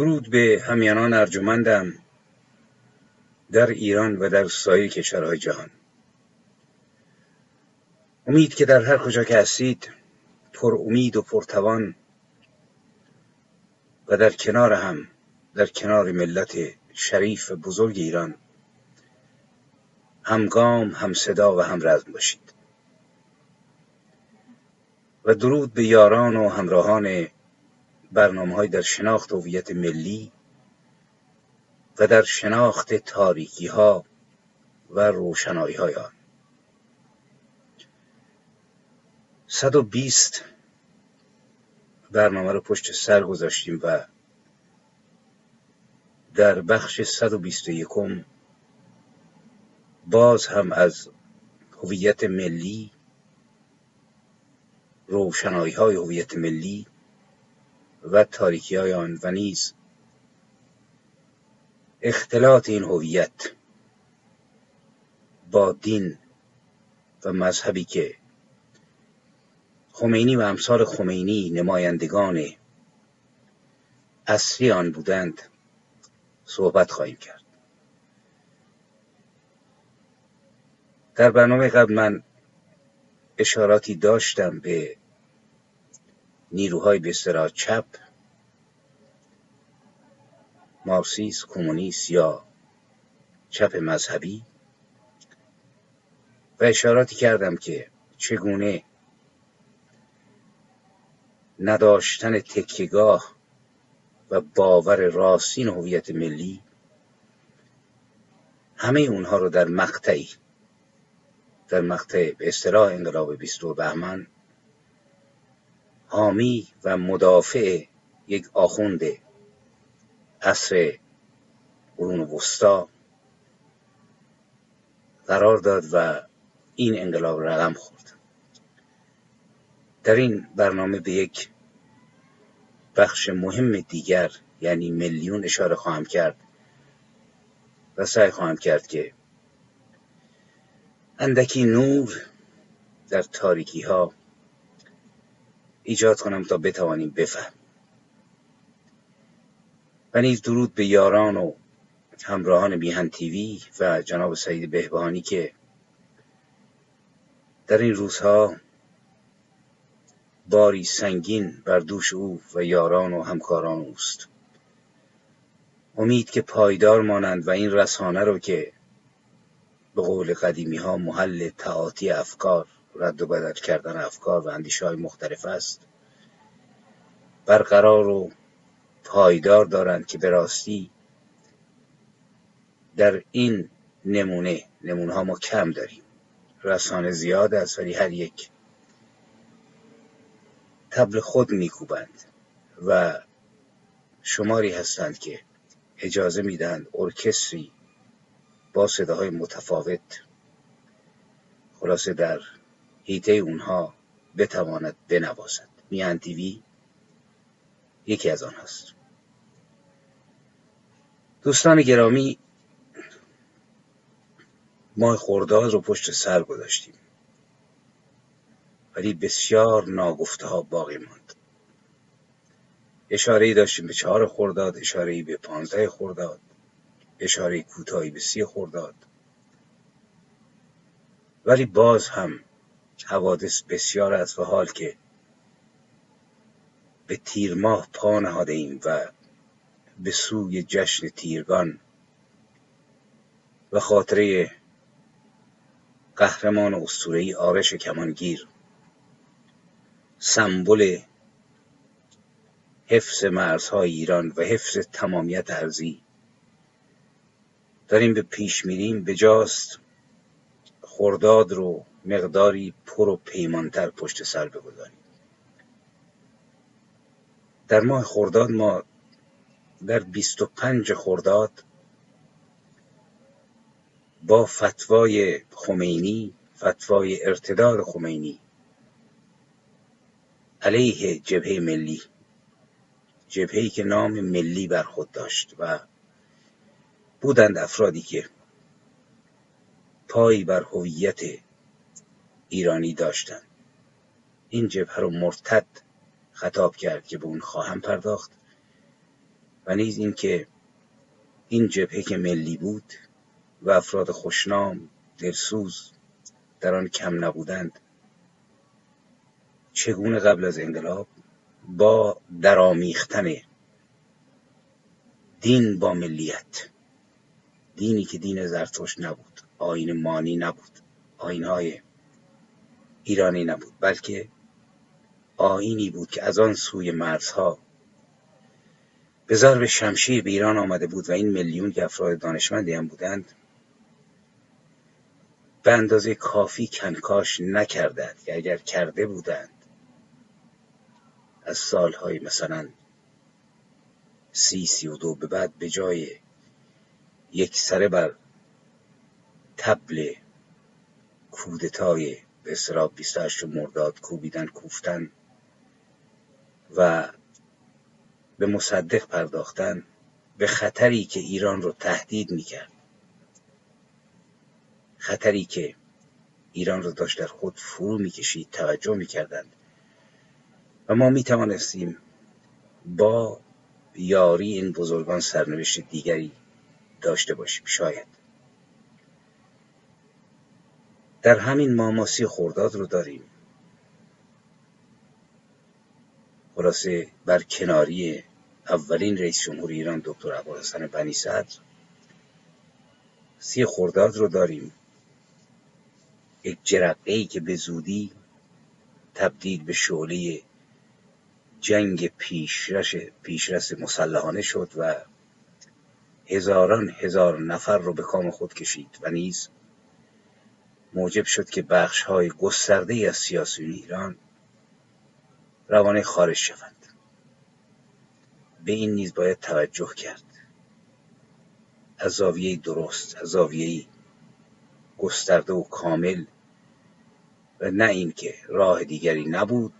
درود به همیانان ارجمندم در ایران و در سایر کشورهای جهان. امید که در هر کجا که هستید پر امید و پرتوان و در کنار هم در کنار ملت شریف بزرگ ایران همگام هم صدا و هم رزم باشید. و درود به یاران و همراهان برنامه های در شناخت هویت ملی و در شناخت تاریکی ها و روشنایی های آن. صد و بیست برنامه رو پشت سر گذاشتیم و در بخش صد و بیست و یکم باز هم از هویت ملی روشنایی های هویت ملی و تاریکی های آن و نیز اختلاط این هویت با دین و مذهبی که خمینی و امثال خمینی نمایندگان اصلی آن بودند صحبت خواهیم کرد. در برنامه قبل من اشاراتی داشتم به نیروهای به چپ مارکسیست کمونیست یا چپ مذهبی. و اشاراتی کردم که چگونه نداشتن تکیگاه و باور راستین هویت ملی همه اونها رو در مقطعی در مقطع به اصطلاح انقلاب 22 بهمن حامی و مدافع یک آخوند عصر قرون وسطا قرار داد و این انقلاب رقم خورد. در این برنامه به یک بخش مهم دیگر یعنی میلیون اشاره خواهم کرد و سعی خواهم کرد که اندکی نور در تاریکی ها ایجاد کنم تا بتوانیم بفهم و نیز درود به یاران و همراهان میهن تیوی و جناب سعید بهبانی که در این روزها باری سنگین بر دوش او و یاران و همکاران اوست. امید که پایدار مانند و این رسانه رو که به قول قدیمی ها محل تعاطی افکار رد و بدل کردن افکار و اندیشه های مختلف است. برقرار و پایدار دارند که به راستی در این نمونه نمونه ها ما کم داریم. رسانه زیاد است ولی هر یک تبل خود میکوبند و شماری هستند که اجازه می‌دهند ارکستری با صداهای متفاوت خلاصه در هیته اونها بتواند بنوازد. میان تیوی یکی از آنهاست. دوستان گرامی ماه خرداد رو پشت سر گذاشتیم. ولی بسیار ناگفته ها باقی ماند. اشاره ای داشتیم به چهار خرداد اشاره ای به پانزده خرداد اشاره کوتاهی به سی خرداد. ولی باز هم حوادث بسیار است و حال که به تیر ماه پا نهاده ایم و به سوی جشن تیرگان و خاطره قهرمان اسطوره‌ای آرش کمانگیر سمبل حفظ مرزهای ایران و حفظ تمامیت ارزی داریم به پیش میریم به جاست خرداد رو مقداری پر و پیمانتر پشت سر بگذاریم. در ماه خرداد ما در 25 خرداد با فتوای خمینی فتوای ارتداد خمینی علیه جبهه ملی جبهه‌ای که نام ملی بر خود داشت و بودند افرادی که پایی بر هویت ایرانی داشتند این جبهه رو مرتد خطاب کرد که به اون خواهم پرداخت. و نیز اینکه این جبهه که ملی بود و افراد خوشنام دلسوز در آن کم نبودند چگونه قبل از انقلاب با درامیختن دین با ملیت دینی که دین زرتشت نبود آین مانی نبود آینهای ایرانی نبود بلکه آینی بود که از آن سوی مرزها به ضرب شمشیر به ایران آمده بود و این میلیون که افراد دانشمندی هم بودند به اندازه کافی کنکاش نکردند که اگر کرده بودند از سالهای مثلا سی سی و دو به بعد به جای یک سره بر تبل کودتای به اصطلاح 28 مرداد کوبیدن کوفتن و به مصدق پرداختن به خطری که ایران رو تهدید می‌کرد. خطری که ایران رو داشت در خود فرو می‌کشید توجه می‌کردند. و ما می‌توانستیم با یاری این بزرگان سرنوشت دیگری داشته باشیم شاید. در همین ماماسی خورداد رو داریم. خلاصه بر کناری اولین رئیس جمهور ایران دکتر ابوالحسن بنی صدر سی خورداد رو داریم. یک جرقه ای که به زودی تبدیل به شعله جنگ پیشرش پیشرس مسلحانه شد و هزاران هزار نفر رو به کام خود کشید و نیز موجب شد که بخش های گسترده از سیاسی ایران روانه خارج شوند. به این نیز باید توجه کرد. از زاویه درست از زاویه گسترده و کامل و نه اینکه راه دیگری نبود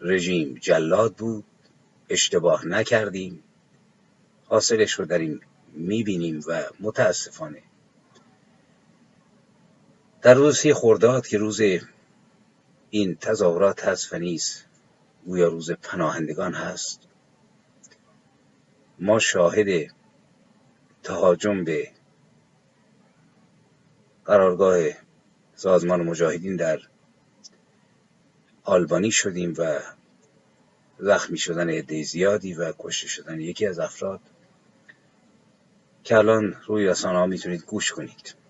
رژیم جلاد بود اشتباه نکردیم. حاصلش رو داریم می‌بینیم و متاسفانه در روز سی خورداد که روز این تظاهرات هست و نیز گویا روز پناهندگان هست ما شاهد تهاجم به قرارگاه سازمان مجاهدین در آلبانی شدیم و زخمی شدن عده زیادی و کشته شدن یکی از افراد که الان روی رسانه ها می‌تونید گوش کنید.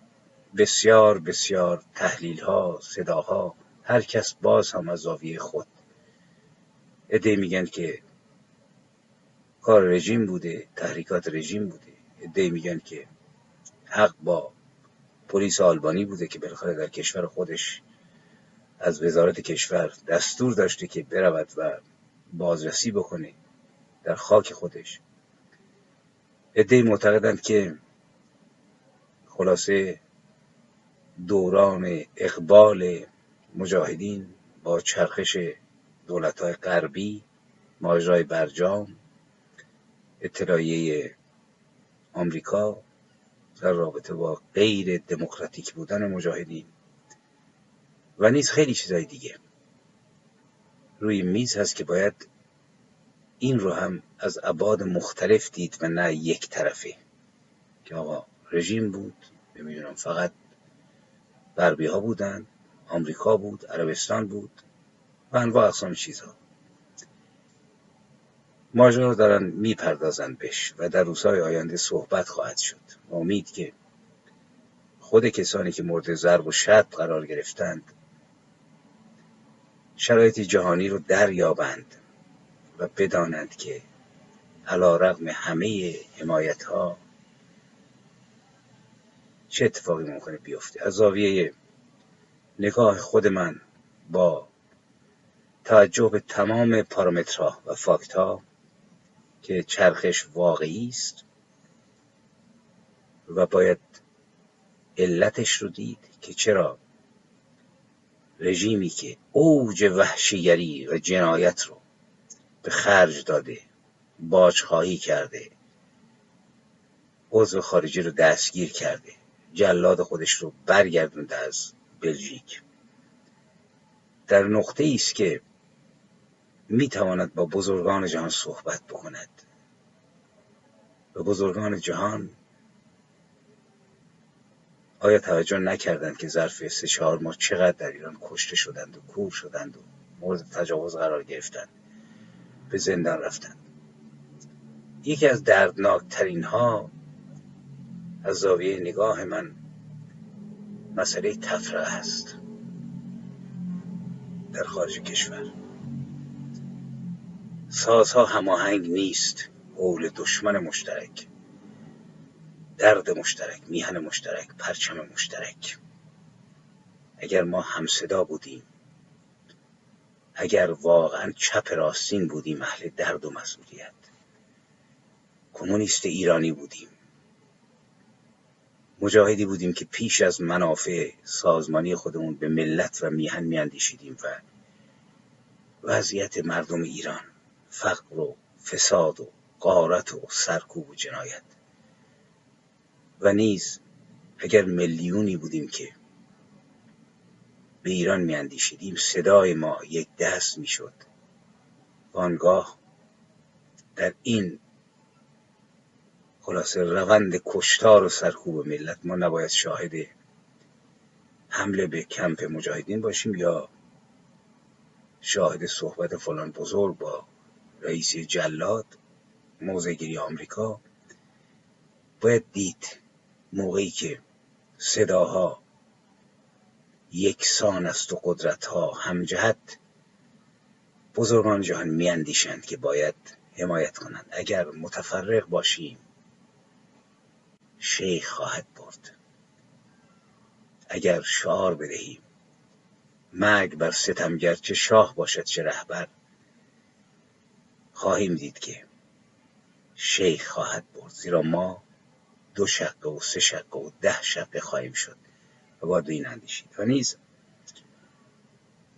بسیار بسیار تحلیل ها صداها هر کس باز هم از زاویه خود. عده میگن که کار رژیم بوده تحریکات رژیم بوده. عده میگن که حق با پلیس آلبانی بوده که بالاخره در کشور خودش از وزارت کشور دستور داشته که برود و بازرسی بکنه در خاک خودش. عده معتقدند که خلاصه دوران اقبال مجاهدین با چرخش دولت های غربی ماجرای برجام اطلاعیه آمریکا در رابطه با غیر دموکراتیک بودن مجاهدین و نیز خیلی چیزای دیگه. روی میز هست که باید این رو هم از ابعاد مختلف دید و نه یک طرفه. که آقا رژیم بود نمی‌دونم فقط غربی ها بودن آمریکا بود عربستان بود و انواع اقسام چیزها. ماجرا دارن می‌پردازن بش و در روزهای آینده صحبت خواهد شد. امید که خود کسانی که مورد ضرب و شد قرار گرفتند شرایط جهانی رو دریابند و بدانند که علا رغم همه حمایت ها چه اتفاقی ممکنه بیفته؟ از زاویه نگاه خود من با توجه به تمام پارامترها و فاکتها که چرخش واقعی است و باید علتش رو دید که چرا رژیمی که اوج وحشیگری و جنایت رو به خرج داده باج خواهی کرده عضو خارجی رو دستگیر کرده جلاد خودش رو برگردونده از بلژیک. در نقطه است که می‌تواند با بزرگان جهان صحبت بکند. و بزرگان جهان آیا توجه نکردند که ظرف سه چهار ماه چقدر در ایران کشته شدند و کور شدند و مورد تجاوز قرار گرفتند؟ به زندان رفتند. یکی از دردناکترین ها از زاویه نگاه من مسئله تفرقه است. در خارج کشور. سازها هماهنگ نیست. قول دشمن مشترک. درد مشترک میهن مشترک پرچم مشترک. اگر ما همصدا بودیم اگر واقعا چپ راستین بودیم اهل درد و مسئولیت. کمونیست ایرانی بودیم. مجاهدی بودیم که پیش از منافع سازمانی خودمون به ملت و میهن میاندیشیدیم و وضعیت مردم ایران فقر و فساد و قارت و سرکوب و جنایت. و نیز اگر میلیونی بودیم که به ایران میاندیشیدیم صدای ما یک دست می‌شد. آنگاه در این خلاصه روند کشتار و سرکوب ملت ما نباید شاهد حمله به کمپ مجاهدین باشیم یا شاهد صحبت فلان بزرگ با رئیس جلاد موزگیری آمریکا. باید دید موقعی که صداها یکسان است و قدرتها همجهت بزرگان جهان میاندیشند که باید حمایت کنند. اگر متفرق باشیم شیخ خواهد برد. اگر شعار بدهیم مرگ بر ستمگر چه شاه باشد چه رهبر خواهیم دید که شیخ خواهد برد. زیرا ما دو شقه و سه شقه و ده شقه خواهیم شد و باید این اندیشید. و نیز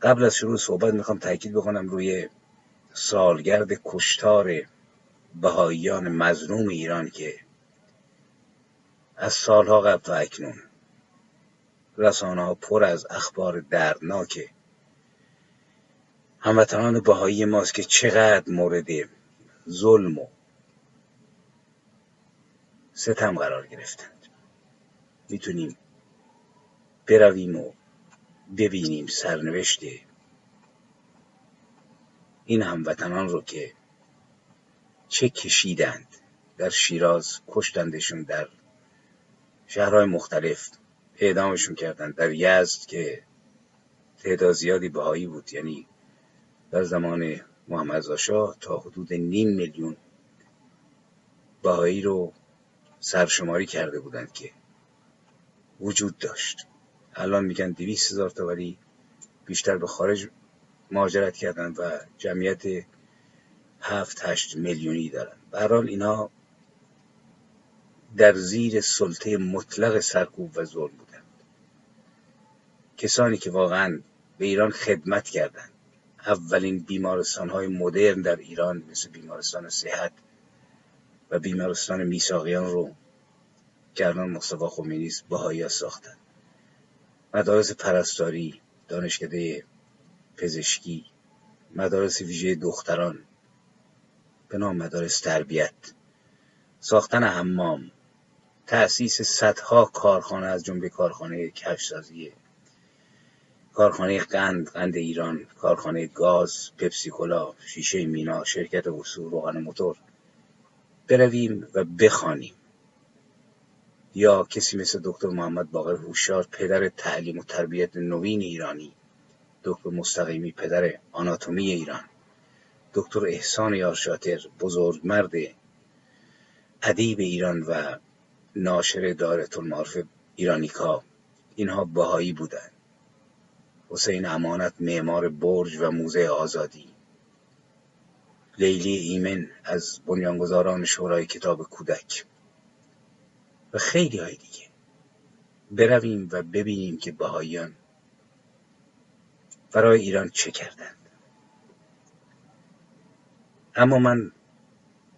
قبل از شروع صحبت می‌خوام تاکید بکنم روی سالگرد کشتار بهاییان مظلوم ایران که از سالها قبل تا اکنون. رسانه ها پر از اخبار دردناک هموطنان بهایی ماست که چقدر مورد ظلم و ستم قرار گرفتند. می‌تونیم برویم و ببینیم سرنوشت این هموطنان رو که چه کشیدند. در شیراز کشتندشون در شهرهای مختلف اعدامشون کردند در یزد که تعداد زیادی بهایی بود. یعنی در زمان محمد شاه تا حدود نیم میلیون بهایی رو سرشماری کرده بودند که وجود داشت. الان میگن دویست هزار تا ولی بیشتر به خارج مهاجرت کردن و جمعیت هفت هشت میلیونی دارن. برحال اینا در زیر سلطه مطلق سرکوب و ظلم بودند. کسانی که واقعا به ایران خدمت کردند. اولین بیمارستان های مدرن در ایران مثل بیمارستان صحت و بیمارستان میساقیان رو گرنان مصطفی خمینی بهایی ساختند. مدارس پرستاری دانشکده پزشکی مدارس ویژه دختران به نام مدارس تربیت ساختن حمام تأسیس صدها کارخانه از جمله کارخانه کفشسازی کارخانه قند قند ایران کارخانه گاز پپسیکولا شیشه مینا شرکت وصول روغن موتور. برویم و بخوانیم. یا کسی مثل دکتر محمد باقر هوشیار پدر تعلیم و تربیت نوین ایرانی دکتر مستقیمی پدر آناتومی ایران دکتر احسان یارشاتر بزرگ مرد ادیب ایران و ناشر دارت المعارف ایرانیکا. اینها بهایی بودند. حسین امانت معمار برج و موزه آزادی. لیلی ایمن از بنیانگذاران شورای کتاب کودک. و خیلی های دیگه. برویم و ببینیم که بهاییان برای ایران چه کردند. اما من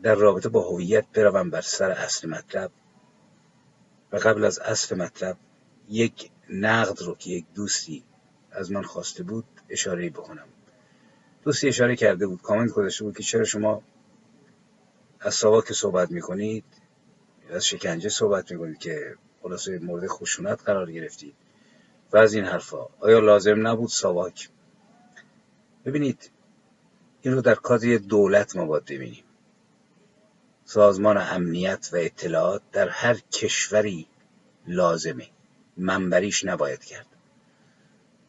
در رابطه با هویت بروم بر سر اصل مطلب. و قبل از اصل مطلب یک نقد رو که یک دوستی از من خواسته بود اشاره بکنم. دوستی اشاره کرده بود کامنت گذاشته بود که چرا شما از ساواک صحبت می‌کنید؟ از شکنجه صحبت می‌کنید که خلاصه مورد خشونت قرار گرفتید و از این حرفا. آیا لازم نبود ساواک؟ ببینید این رو در کادر دولت ما باید ببینیم. سازمان امنیت و اطلاعات در هر کشوری لازمه. منبریش نباید کرد.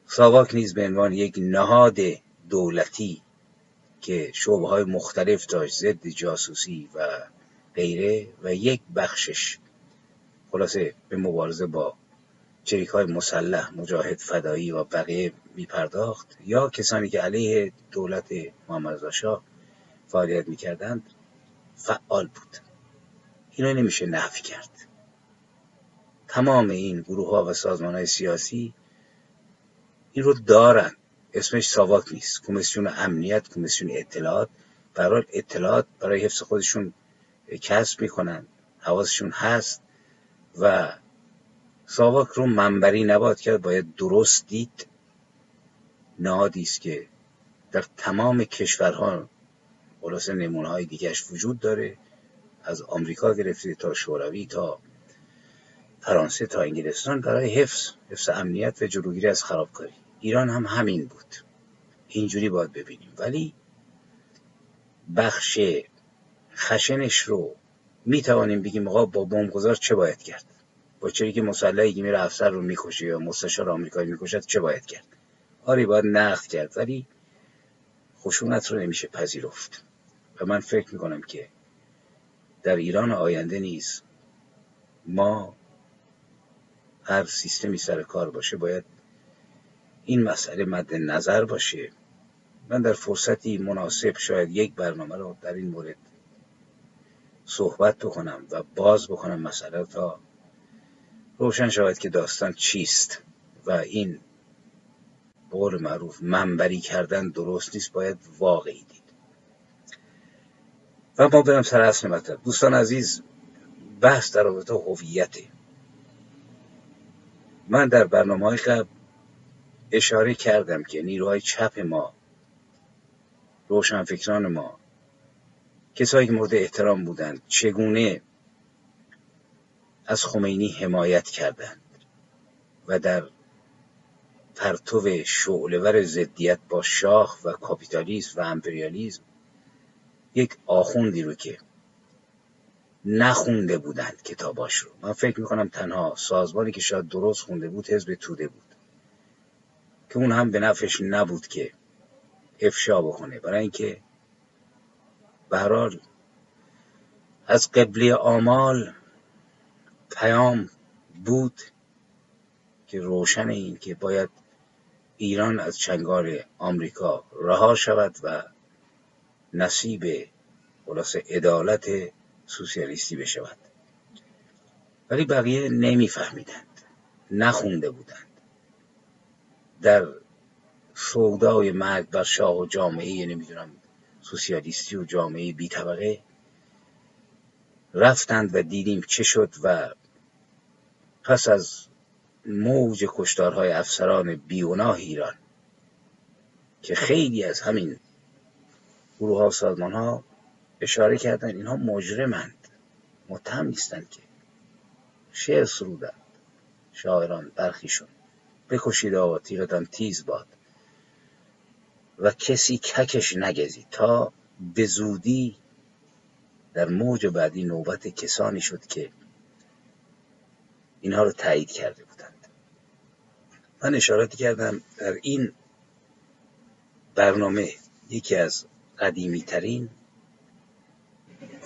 ساواک نیز به عنوان یک نهاد دولتی که شعبه های مختلف داشت ضد جاسوسی و غیره و یک بخشش خلاصه به مبارزه با چریک های مسلح مجاهد فدایی و بقیه میپرداخت یا کسانی که علیه دولت محمد شاه فعالیت می‌کردند فعال بود. اینا نمیشه نفی کرد. تمام این گروه ها و سازمان های سیاسی این رو دارن. اسمش ساواک نیست. کمیسیون امنیت کمیسیون اطلاعات. برای اطلاعات برای حفظ خودشون کسب می‌کنن. حواسشون هست و ساواک رو منبری نباید کرد. باید درست دید. نهادی است که در تمام کشورها خلاصه نمونه های دیگهش وجود داره. از آمریکا گرفته تا شوروی تا فرانسه تا انگلستان برای حفظ حفظ امنیت و جلوگیری از خرابکاری. ایران هم همین بود. اینجوری باید ببینیم. ولی بخش خشنش رو می توانیم بگیم آقا با بمبگذار چه باید کرد؟ با چری که مسلحی که میره افسر رو می‌کشه یا مستشار آمریکایی می‌کشد چه باید کرد؟ آره باید نقد کرد ولی خشونت رو نمیشه پذیرفت. و من فکر می‌کنم که در ایران آینده نیز ما هر سیستمی سر کار باشه باید این مسئله مد نظر باشه. من در فرصتی مناسب شاید یک برنامه رو در این مورد صحبت بکنم و باز بکنم مسئله تا روشن شود که داستان چیست و این بقول معروف منبری کردن درست نیست باید واقعی دید. و ما برم سر اصل مطلب. دوستان عزیز بحث در رابطه هویته. من در برنامه های قبل اشاره کردم که نیروهای چپ ما روشنفکران ما کسایی که مورد احترام بودند چگونه از خمینی حمایت کردند و در پرتو شعلور زدیت با شاه و کاپیتالیسم و امپریالیزم یک آخوندی رو که نخونده بودند کتاباش رو. من فکر می‌کنم تنها سازمانی که شاید درست خونده بود حزب توده بود. که اون هم به نفعش نبود که افشا بکنه برای اینکه به از قبلی آمال پیام بود که روشن این که باید ایران از چنگار آمریکا رها شود و نصیب خلاص عدالت سوسیالیستی بشود. ولی بقیه نمیفهمیدند نخونده بودند. در سودای مرگ بر شاه و جامعه نمی‌دونم سوسیالیستی و جامعه بی طبقه رفتند و دیدیم چه شد و پس از موج کشتارهای افسران بیوناه ایران که خیلی از همین گروه ها و سازمان ها اشاره کردن اینها مجرمند متهم نیستند که. شعر سرودند شاعران برخیشون. بکشید آقا تیغتان تیز باد. و کسی ککش نگزید تا به زودی در موج بعدی نوبت کسانی شد که اینها رو تایید کرده بودند. من اشاراتی کردم در این برنامه یکی از قدیمی ترین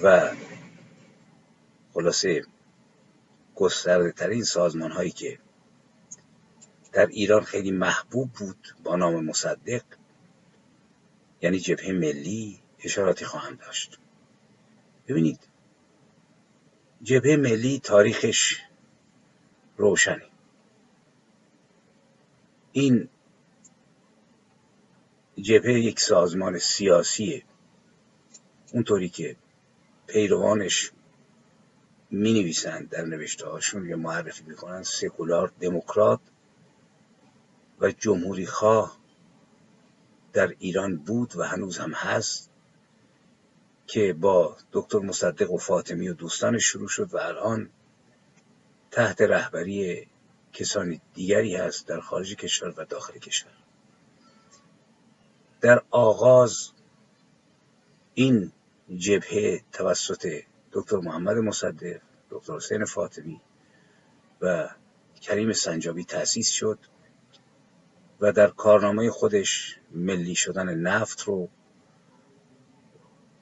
و خلاصه گسترده ترین سازمان هایی که در ایران خیلی محبوب بود با نام مصدق یعنی جبهه ملی اشاراتی خواهم داشت. ببینید جبهه ملی تاریخش روشنه. این جبهه یک سازمان سیاسیه اونطوری که پیروانش می نویسند در نوشته هاشون یا معرفی می‌کنن سکولار دموکرات و جمهوری خواه در ایران بود و هنوز هم هست که با دکتر مصدق و فاطمی و دوستانش شروع شد و الان تحت رهبری کسانی دیگری هست در خارج کشور و داخل کشور. در آغاز این جبهه توسط دکتر محمد مصدق دکتر حسین فاطمی و کریم سنجابی تأسیس شد و در کارنامه خودش ملی شدن نفت رو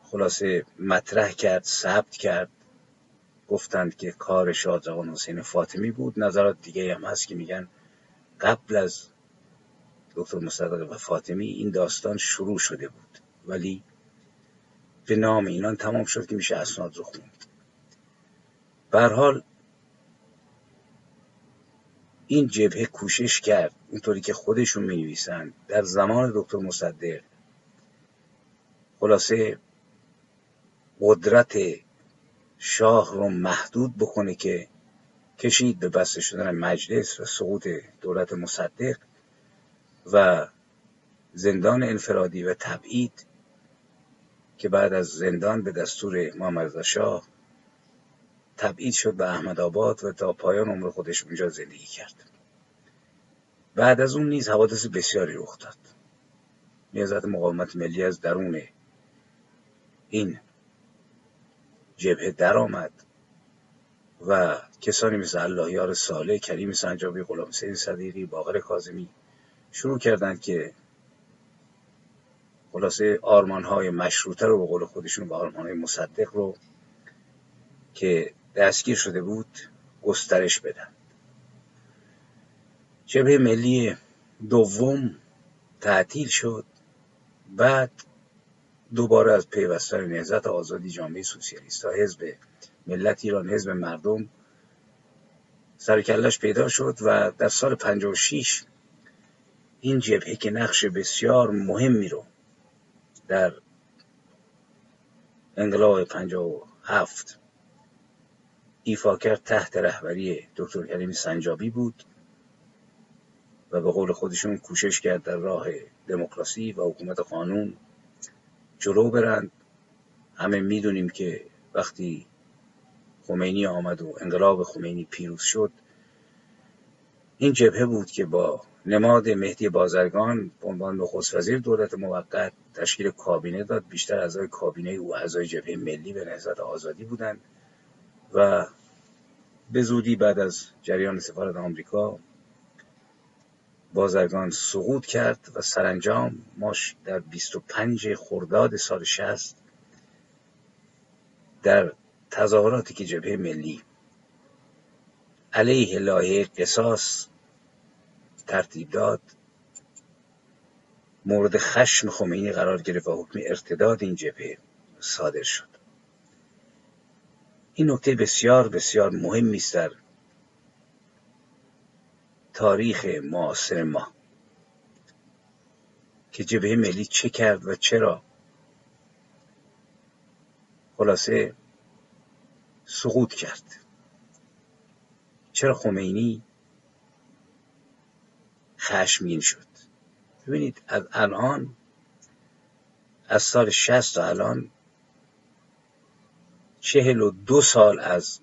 خلاصه مطرح کرد ثبت کرد. گفتند که کار شادروان حسین فاطمی بود. نظرات دیگه هم هست که میگن قبل از دکتر مصدق و فاطمی این داستان شروع شده بود. ولی به نام اینان تمام شد که میشه اسناد رو خوند. حال این جبهه کوشش کرد اونطوری که خودشون می نویسند در زمان دکتر مصدق خلاصه قدرت شاه رو محدود بکنه که کشید به بسته شدن مجلس و سقوط دولت مصدق. و زندان انفرادی و تبعید که بعد از زندان به دستور محمد شاه تبعید شد به احمد آباد و تا پایان عمر خودش اونجا زندگی کرد. بعد از اون نیز حوادث بسیاری رخ داد. نیازت مقاومت ملی از درون این جبهه درآمد و کسانی مثل اللهیار ساله کریم سنجابی غلام سید صدیقی باقر کاظمی شروع کردند که خلاصه آرمان های مشروطه رو به قول خودشون به آرمان های مصدق رو که دستگیر شده بود گسترش بدن. جبهه ملی دوم تعطیل شد. بعد دوباره از پیوستن نهزت آزادی جامعه سوسیالیست حزب ملت ایران حزب مردم سرکلش پیدا شد و در سال 56 این جبهه که نقش بسیار مهمی رو در انقلاب 57 ایفا کرد تحت رهبری دکتر کریم سنجابی بود و به قول خودشون کوشش کرد در راه دموکراسی و حکومت قانون جلو برند. همه می‌دونیم که وقتی خمینی آمد و انقلاب خمینی پیروز شد این جبهه بود که با نماد مهدی بازرگان به عنوان نخست وزیر دولت موقت تشکیل کابینه داد. بیشتر اعضای کابینه او اعضای جبهه ملی به نهضت آزادی بودند و به زودی بعد از جریان سفارت آمریکا بازرگان سقوط کرد و سرانجام ماش در 25 خرداد سال 60 در تظاهراتی که جبهه ملی علیه لایحه قصاص ترتیب داد. مورد خشم خمینی قرار گرفت و حکم ارتداد این جبهه صادر شد. این نکته بسیار بسیار مهمی است در تاریخ معاصر ما که جبهه ملی چه کرد و چرا. خلاصه سقوط کرد. چرا خمینی خشمگین شد. ببینید از الان از سال شست تا الان چهل و دو سال از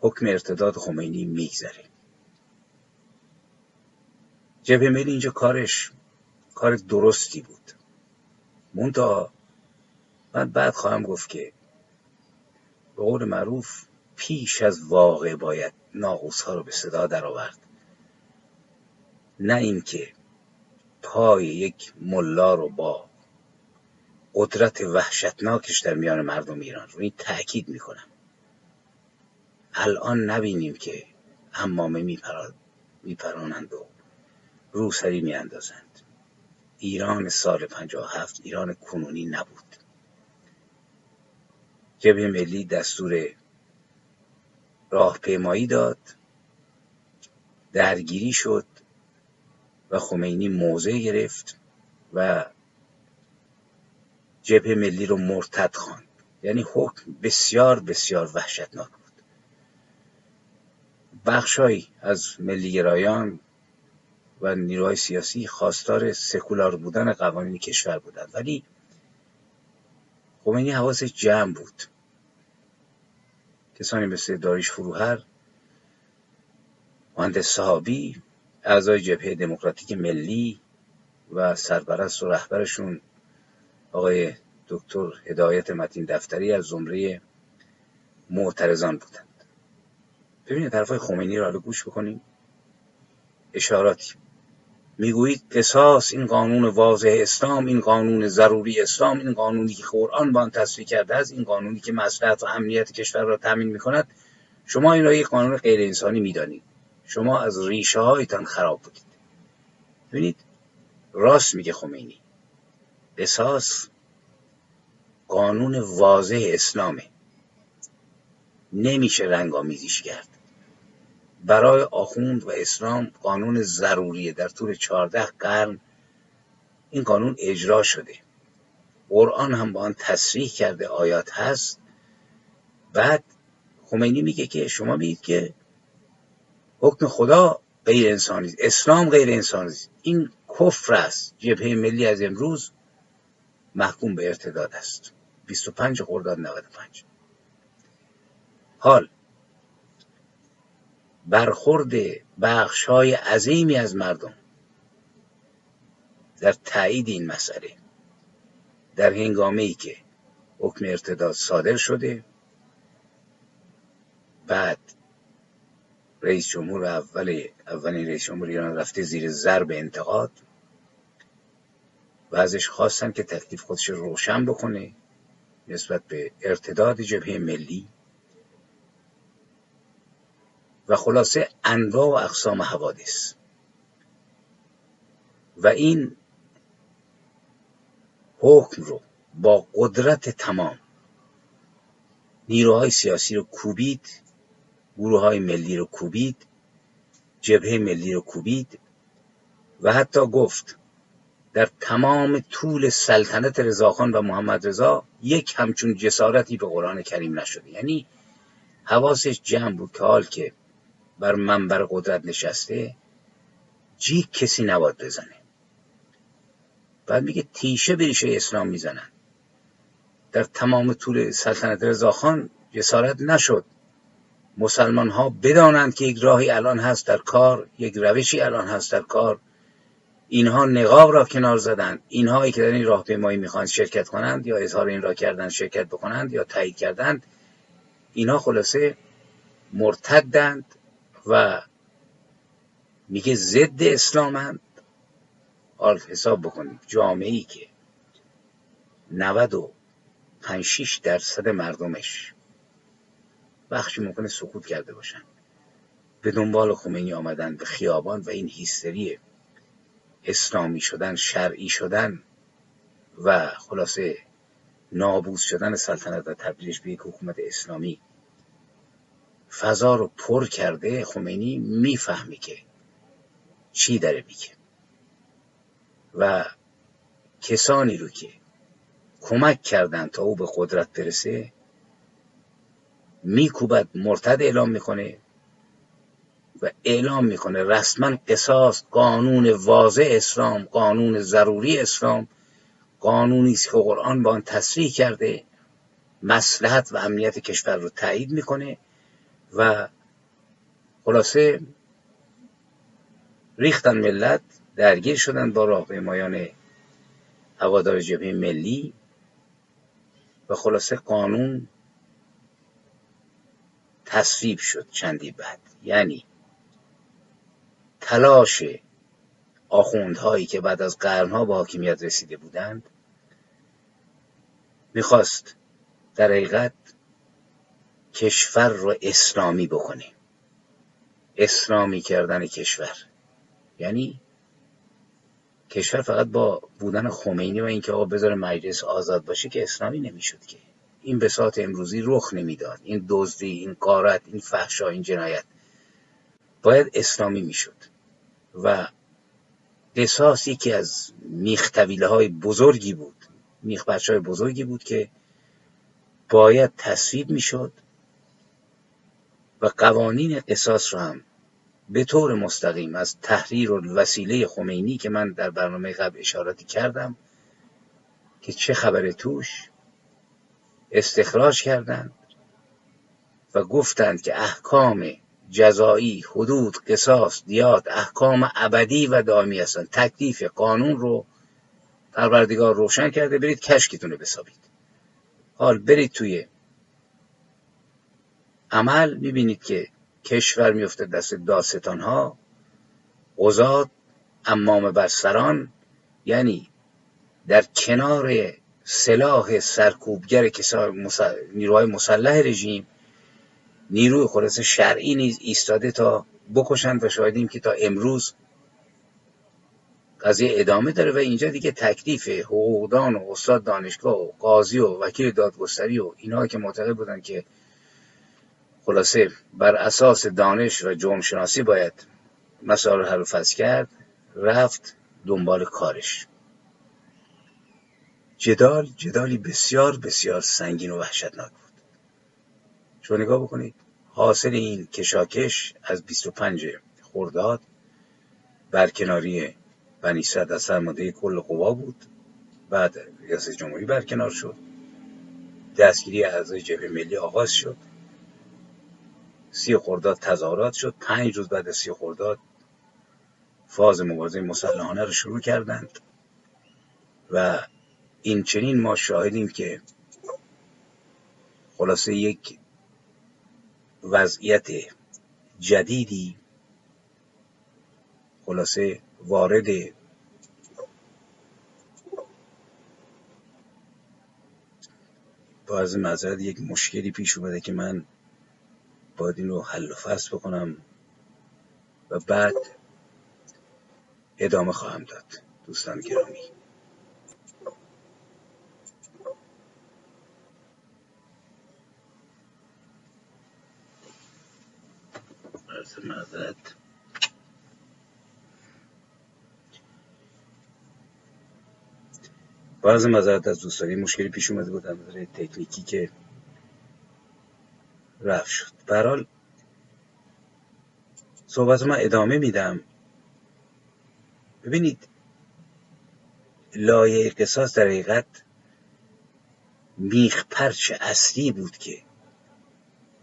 حکم ارتداد خمینی میگذره. جبهه ملی اینجا کارش کار درستی بود. مونتا من بعد خواهم گفت که به قول معروف پیش از واقع باید ناقوس ها رو به صدا درآورد. نه اینکه پای یک ملا رو با قدرت وحشتناکش در میان مردم ایران رو این تأکید می‌کنم. الان نبینیم که همامه میپرانند و روسری میاندازند. ایران سال 57 ایران کنونی نبود. جبهه ملی دستور راهپیمایی داد. درگیری شد. و خمینی موضع گرفت و جبهه ملی رو مرتد خواند. یعنی حکم بسیار بسیار وحشتناک بود. بخشهایی از ملیگرایان و نیروهای سیاسی خواستار سکولار بودن قوانین کشور بودند. ولی خمینی حواسش جمع بود. کسانی مثل داریش فروهر مهندس صحابی اعضای جبهه دموکراتیک ملی و سرپرست و رهبرشون آقای دکتر هدایت متین دفتری از زمره معترضان بودند. ببینید طرفای خمینی حالا گوش بکنیم. اشاراتی می‌گویید قصاص این قانون واضح اسلام این قانون ضروری اسلام این قانونی که قرآن با آن تصویح کرده است این قانونی که مصلحت و امنیت کشور را تامین می‌کند. شما این را یک قانون غیر انسانی می‌دانید. شما از ریشه هایتان خراب بودید. ببینید راست میگه خمینی. قصاص قانون واضح اسلامه. نمیشه رنگ آمیزیش کرد. برای آخوند و اسلام قانون ضروریه. در طول چهارده قرن این قانون اجرا شده. قرآن هم با آن تصریح کرده آیات هست. بعد خمینی میگه که شما میگید که حکم خدا غیر انسانی اسلام غیر انسانی این کفر است. جبهه ملی از امروز محکوم به ارتداد است. 25 خرداد 95 حال برخورد بخش های عظیمی از مردم در تایید این مسئله. در هنگامه ای که حکم ارتداد صادر شده بعد رئیس جمهور اول اولین رئیس جمهور ایران رفته زیر ضرب انتقاد. و ازش خواستن که تکلیف خودش روشن بکنه نسبت به ارتداد جبهه ملی. و خلاصه انواع و اقسام حوادث. و این حکم رو با قدرت تمام نیروهای سیاسی رو کوبید گروه های ملی رو کوبید جبهه ملی رو کوبید و حتی گفت در تمام طول سلطنت رضاخان و محمد رضا یک همچون جسارتی به قرآن کریم نشده. یعنی حواسش جمع بود که حال که بر منبر قدرت نشسته جیک کسی نباد بزنه. بعد میگه تیشه به ریشه اسلام می‌زنن. در تمام طول سلطنت رضاخان جسارت نشد. مسلمان ها بدانند که یک راهی الان هست در کار یک روشی الان هست در کار. اینها نقاب را کنار زدند اینهایی که در این راهپیمایی می‌خواهند شرکت کنند یا اظهار این را کردن شرکت بکنند یا تایید کردند اینها خلاصه مرتدند و میگه ضد اسلامند حال حساب بکنید جامعه ای که 95 درصد مردمش بخشی ممکنه سقوط کرده باشن. به دنبال خمینی آمدن به خیابان و این هیستری اسلامی شدن شرعی شدن و خلاصه نابوز شدن سلطنت و تبدیلش به یک حکومت اسلامی. فضا رو پر کرده خمینی می‌فهمی که چی داره میگه. و کسانی رو که کمک کردن تا او به قدرت برسه میکوبد مرتد اعلام می‌کنه و اعلام می‌کنه رسما قصاص قانون واضح اسلام قانون ضروری اسلام قانونی است که قرآن با آن تصریح کرده مسلحت و امنیت کشور رو تایید می‌کنه و خلاصه ریختن ملت درگیر شدن با راهپیمایان هوادار جبهه ملی و خلاصه قانون تصویب شد چندی بعد. یعنی تلاش آخوندهایی که بعد از قرنها به حاکمیت رسیده بودند می‌خواست در حقیقت کشور رو اسلامی بکنه. اسلامی کردن کشور. یعنی کشور فقط با بودن خمینی و اینکه آقا بذاره مجلس آزاد باشه که اسلامی نمی‌شد که. این بساط امروزی رخ نمی‌داد. این دزدی این قارت این فحشا این جنایت. باید اسلامی می‌شد. و قصاص یکی از میخ های بزرگی بود میخ های بزرگی بود که باید تصویب می‌شد و قوانین قصاص رو هم به طور مستقیم از تحریر و وسیله خمینی که من در برنامه قبل اشاراتی کردم که چه خبر توش؟ استخراج کردند و گفتند که احکام جزایی حدود قصاص دیات احکام ابدی و دائمی هستند. تکلیف قانون رو پروردگار روشن کرده برید کشکتون رو بسابید. حال برید توی عمل می‌بینید که کشور میفته دست داستان ها قضات امام بر سران یعنی در کنار سلاح سرکوبگر نیروهای مسلح رژیم نیروی خلاص شرعی نیز ایستاده تا بکشند و شاهدیم که تا امروز قضیه ادامه داره و اینجا دیگه تکلیف حقوقدان و استاد دانشگاه و قاضی و وکیل دادگستری و اینها که معتقد بودن که خلاصه بر اساس دانش و جرم شناسی باید مسائل حل و کرد رفت دنبال کارش. جدال جدالی بسیار بسیار سنگین و وحشتناک بود. شما نگاه بکنید حاصل این کشاکش از 25 خرداد برکناری بنی صد از سرماده کل قوا بود. بعد ریاست جمهوری برکنار شد. دستگیری اعضای جبهه ملی آغاز شد. سی خرداد تظاهرات شد. پنج روز بعد سی خرداد فاز مبارزه مسلحانه رو شروع کردند و این چنین ما شاهدیم که خلاصه یک وضعیت جدیدی خلاصه وارد با از یک مشکلی پیش اومده که من باید این رو حل و فصل بکنم و بعد ادامه خواهم داد. دوستان گرامی. معذرت بعض مذارت از دوستانی مشکلی پیش اومده بود نظر تکنیکی که رفت شد. برحال صحبت من ادامه میدم. ببینید لایه قصاص در حقیقت میخ پرچ اصلی بود که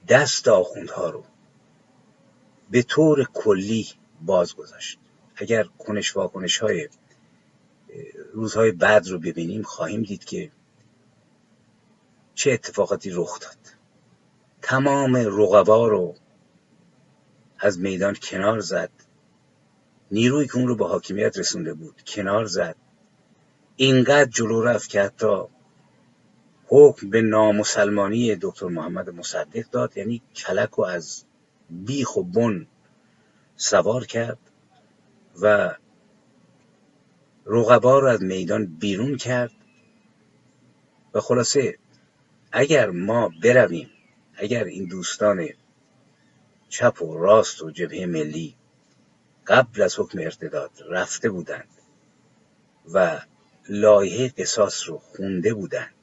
دست آخوندها رو به طور کلی باز گذاشت اگر کنش واکنش های روزهای بعد رو ببینیم خواهیم دید که چه اتفاقاتی رخ داد. تمام رقبا رو از میدان کنار زد. نیروی که اون رو به حاکمیت رسونده بود کنار زد. اینقدر جلو رفت که حتی حکم به نامسلمانی دکتر محمد مصدق داد یعنی کلک و از بیخ و بن سوار کرد و رقبا رو از میدان بیرون کرد و خلاصه اگر ما برویم اگر این دوستان چپ و راست و جبهه ملی قبل از حکم ارتداد رفته بودند و لایحه قصاص رو خونده بودند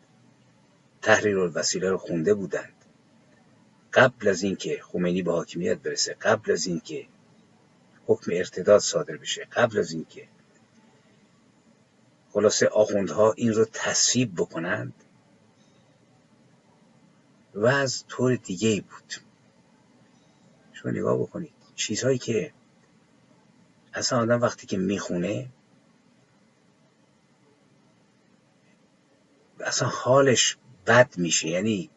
تحریر الوسیله رو خونده بودند قبل از اینکه خمینی به حاکمیت برسه قبل از اینکه حکم ارتداد صادر بشه قبل از اینکه خلاصه آخوندها این رو تصویب بکنند و از طور دیگه بود. شما نگاه بکنید چیزهایی که اصلا آدم وقتی که می‌خونه اصلا حالش بد میشه. یعنی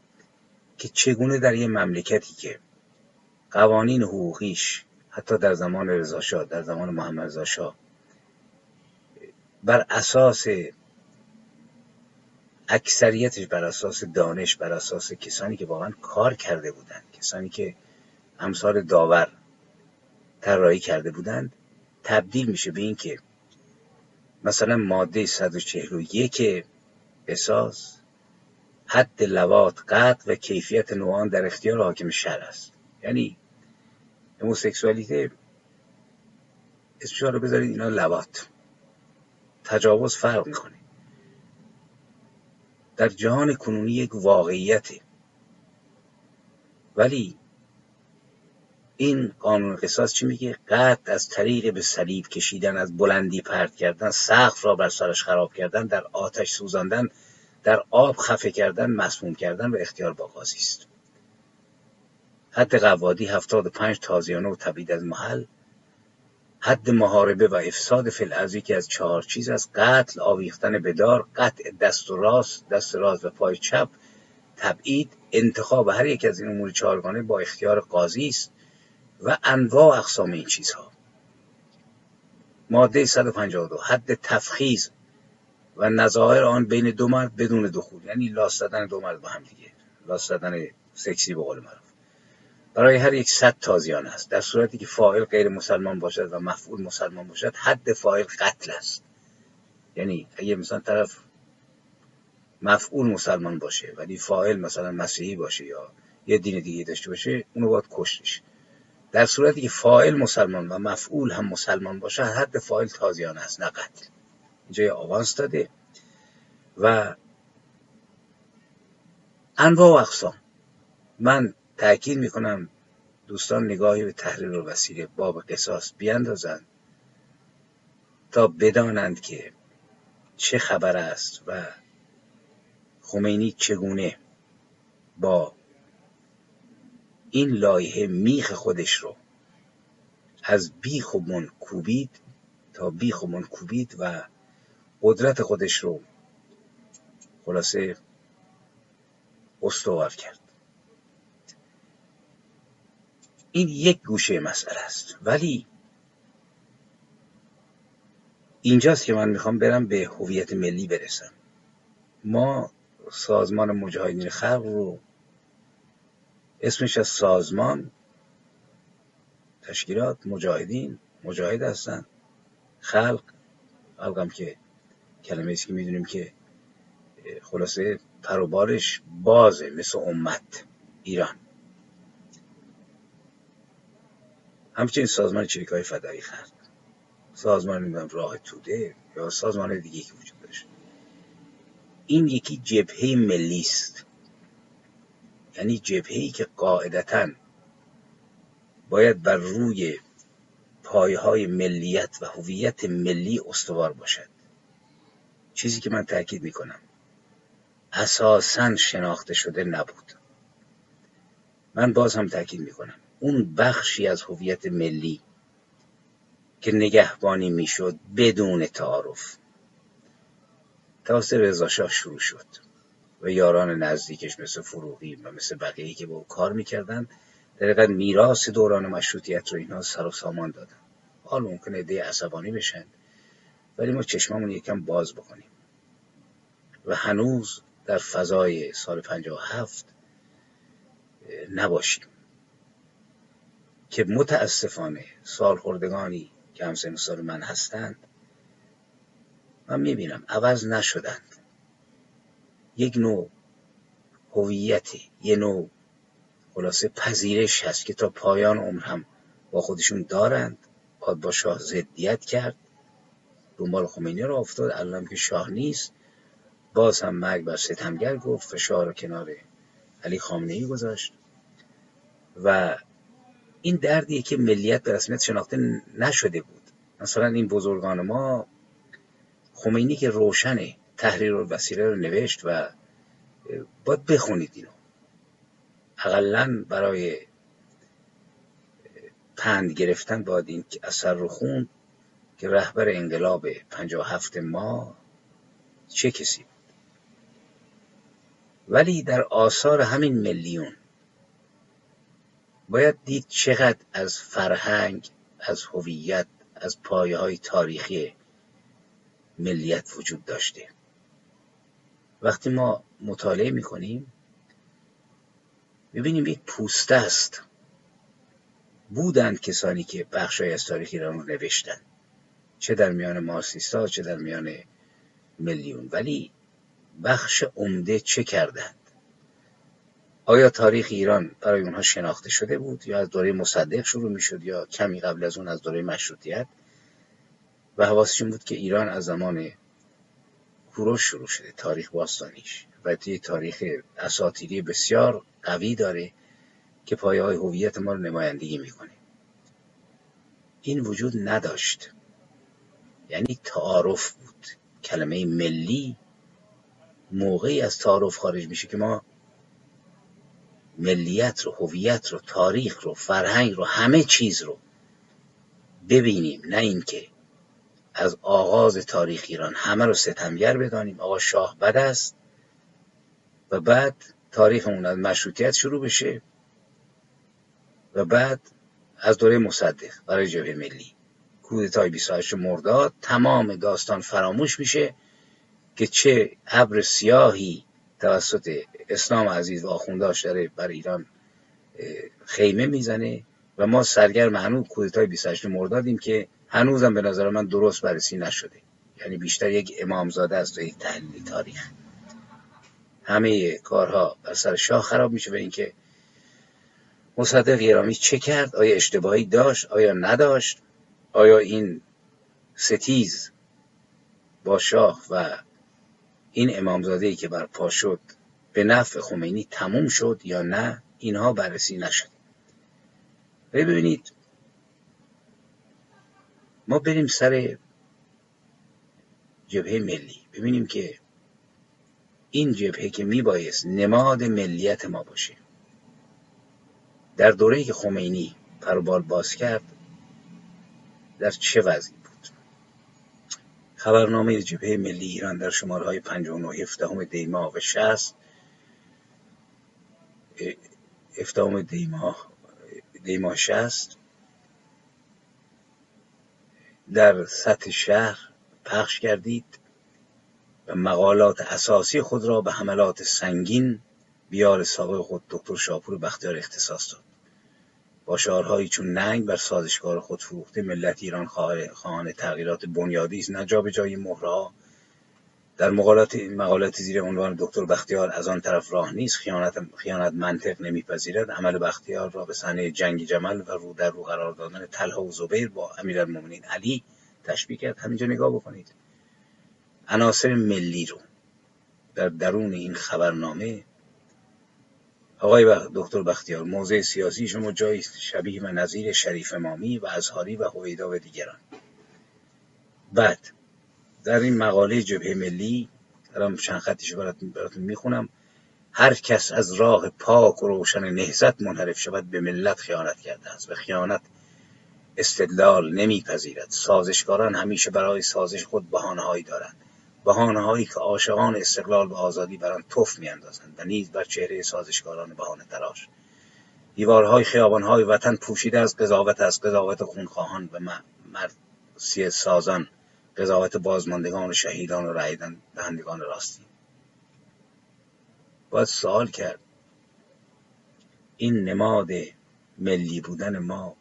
که چگونه در یه مملکتی که قوانین حقوقیش حتی در زمان رضا در زمان محمد رضا بر اساس اکثریتش بر اساس دانش بر اساس کسانی که واقعا کار کرده بودند کسانی که امثال داور طراحی کرده بودند تبدیل میشه به اینکه مثلا ماده 141 اساس حد لوات قطع و کیفیت نوعان در اختیار حاکم شهر است. یعنی هموسکسوالیته اسمش رو بذارید اینا لوات تجاوز فرق می‌کنه. در جهان کنونی یک واقعیته ولی این قانون قصاص چی میگه؟ قطع از طریق به صلیب کشیدن از بلندی پرت کردن سقف را بر سرش خراب کردن در آتش سوزاندن در آب خفه کردن مسموم کردن و اختیار با قاضی است. حد قوادی هفتاد و پنج تازیانه و تبید از محل. حد محاربه و افساد فی که از چهار چیز از قتل آویختن بدار قطع دست و راست دست راست و پای چپ تبعید انتخاب هر یک از این امور چهارگانه با اختیار قاضی است و انواع اقسام این چیزها. ماده 152 حد تفخیز. و نظاهر آن بین دو مرد بدون دخول یعنی لاس دو مرد با هم دیگه. لاس سکسی به قول معروف. برای هر یک صد تازیان است. در صورتی که فاعل غیر مسلمان باشد و مفعول مسلمان باشد حد فاعل قتل است. یعنی اگه مثلا طرف مفعول مسلمان باشه ولی فاعل مثلا مسیحی باشه یا یه دین دیگه داشته باشه اونو باید کشتش در صورتی که فاعل مسلمان و مفعول هم مسلمان باشه حد فاعل تازیان است نه قتل. اینجا آوانس داده و انواع و اقسام. من تأکید می‌کنم دوستان نگاهی به تحریر و وسیله باب قصاص بیاندازند تا بدانند که چه خبر است و خمینی چگونه با این لایحه میخ خودش رو از بیخ و من کوبید تا بیخ و من کوبید و قدرت خودش رو خلاصه استوار کرد. این یک گوشه مسئله است. ولی اینجاست که من می‌خوام برم به هویت ملی برسم. ما سازمان مجاهدین خلق رو اسمش از سازمان تشکیلات مجاهدین مجاهد هستن خلق خلقم که کلمه است که می‌دونیم که خلاصه پروبارش بازه مثل امت ایران. همچنین سازمان چریک های فدایی خلق. سازمان نمی‌دونم راه توده یا سازمان دیگه که وجود داشت. این یکی جبهه ملی است یعنی جبهه‌ای که قاعدتا باید بر روی پایهای ملیت و هویت ملی استوار باشد. چیزی که من تاکید می‌کنم. اساسا شناخته شده نبود. من باز هم تاکید می‌کنم. اون بخشی از هویت ملی که نگهبانی می‌شد بدون تعارف. توسط رضاشاه شروع شد و یاران نزدیکش مثل فروغی و مثل بقیه‌ای که با او کار می‌کردن در میراث دوران مشروطیت رو اینها سر و سامان دادن. حال ممکنه ده عصبانی بشن. ولی ما چشممون یکم باز بکنیم. و هنوز در فضای سال 57 نباشیم. که متاسفانه سالخوردگانی که همسن سال من هستند من می‌بینم عوض نشدند. یک نوع هویتی یه نوع خلاصه پذیرش هست که تا پایان عمر هم با خودشون دارند باید با شاه زدیت کرد. دنبال خمینی رو افتاد. الان که شاه نیست. باز هم مرگ بر ستمگر گفت فشار رو کنار علی خامنه گذاشت. و این دردیه که ملیت به رسمیت شناخته نشده بود. مثلا این بزرگان ما خمینی که روشنه تحریر و وسیله رو نوشت و باید بخونید اینو. اقلا برای پند گرفتن باید این اثر رو خوند. که رهبر انقلاب هفت ما چه کسی بود؟ ولی در آثار همین میلیون باید دید چقدر از فرهنگ از هویت از پایه های تاریخی ملیت وجود داشته. وقتی ما مطالعه می‌کنیم می‌بینیم یک پوسته است. بودند کسانی که بخشای از تاریخ ایران رو نوشتن. چه در میان مارسیستا چه در میان میلیون. ولی بخش عمده چه کردند؟ آیا تاریخ ایران برای اونها شناخته شده بود؟ یا از دوره مصدق شروع می‌شد؟ یا کمی قبل از اون از دوره مشروطیت؟ و حواسشون بود که ایران از زمان کوروش شروع شده تاریخ باستانیش. و توی تاریخ اساتیری بسیار قوی داره که پایه های هویت ما رو نمایندگی می‌کنه. این وجود نداشت. یعنی تعارف بود. کلمه ملی موقعی از تعارف خارج میشه که ما ملیت رو هویت رو تاریخ رو فرهنگ رو همه چیز رو ببینیم. نه اینکه از آغاز تاریخ ایران همه رو ستمگر بدانیم. آقا شاه بد است و بعد تاریخمون از مشروطیت شروع بشه و بعد از دوره مصدق برای جبهه ملی. کودتای 28 مرداد تمام داستان فراموش میشه که چه ابر سیاهی توسط اسلام عزیز و آخونداش داره بر ایران خیمه می‌زنه و ما سرگرم هنوز کودتای 28 مردادیم که هنوزم به نظر من درست بررسی نشده. یعنی بیشتر یک امامزاده است و یک تحلیل تاریخ. همه کارها بر سر شاه خراب میشه و اینکه مصدق ایرامی چه کرد؟ آیا اشتباهی داشت؟ آیا نداشت؟ آیا این ستیز با شاه و این امامزاده ای که برپا شد به نفع خمینی تموم شد یا نه اینها بررسی نشد. ببینید ما بریم سر جبهه ملی. ببینیم که این جبهه که میبایست نماد ملیت ما باشه. در دوره که خمینی پروبال باز کرد در چه وضعی بود؟ خبرنامه جبهه ملی ایران در شماره های 59 17 دیما و 60 17 دیما دیما 60 در سطح شهر پخش کردید و مقالات اساسی خود را به حملات سنگین بیار سابق خود دکتر شاپور بختیار اختصاص داد. با شعارهایی چون ننگ بر سازشکار خود فروخته ملت ایران خواهان تغییرات بنیادی است نه جای مهرها در مقالات مقالات زیر عنوان دکتر بختیار از آن طرف راه نیست خیانت خیانت منطق نمیپذیرد. عمل بختیار را به صحنه جنگ جمل و رو در رو قرار دادن طلحه و زبیر با امیرالمومنین علی تشبیه کرد. همینجا نگاه بکنید. عناصر ملی رو در درون این خبرنامه آقای دکتر بختیار موضع سیاسی شما جایی شبیه و نظیر شریف امامی و ازهاری و هویدا و دیگران. بعد در این مقاله جبهه ملی دارم چند خطیش براتون می‌خونم. هر کس از راه پاک و روشن نهزت منحرف شود به ملت خیانت کرده است. و خیانت استدلال نمیپذیرد. سازشکاران همیشه برای سازش خود بهانههایی دارند. هایی که عاشقان استقلال و آزادی بر آن تف میاندازند و نیز بر چهره سازشکاران بهانه تراش دیوارهای خیابانهای وطن پوشیده از قضاوت از قضاوت خونخواهان و مرد سازان. قضاوت بازماندگان و شهیدان و رای دهندگان راستی. باید سوال کرد. این نماد ملی بودن ما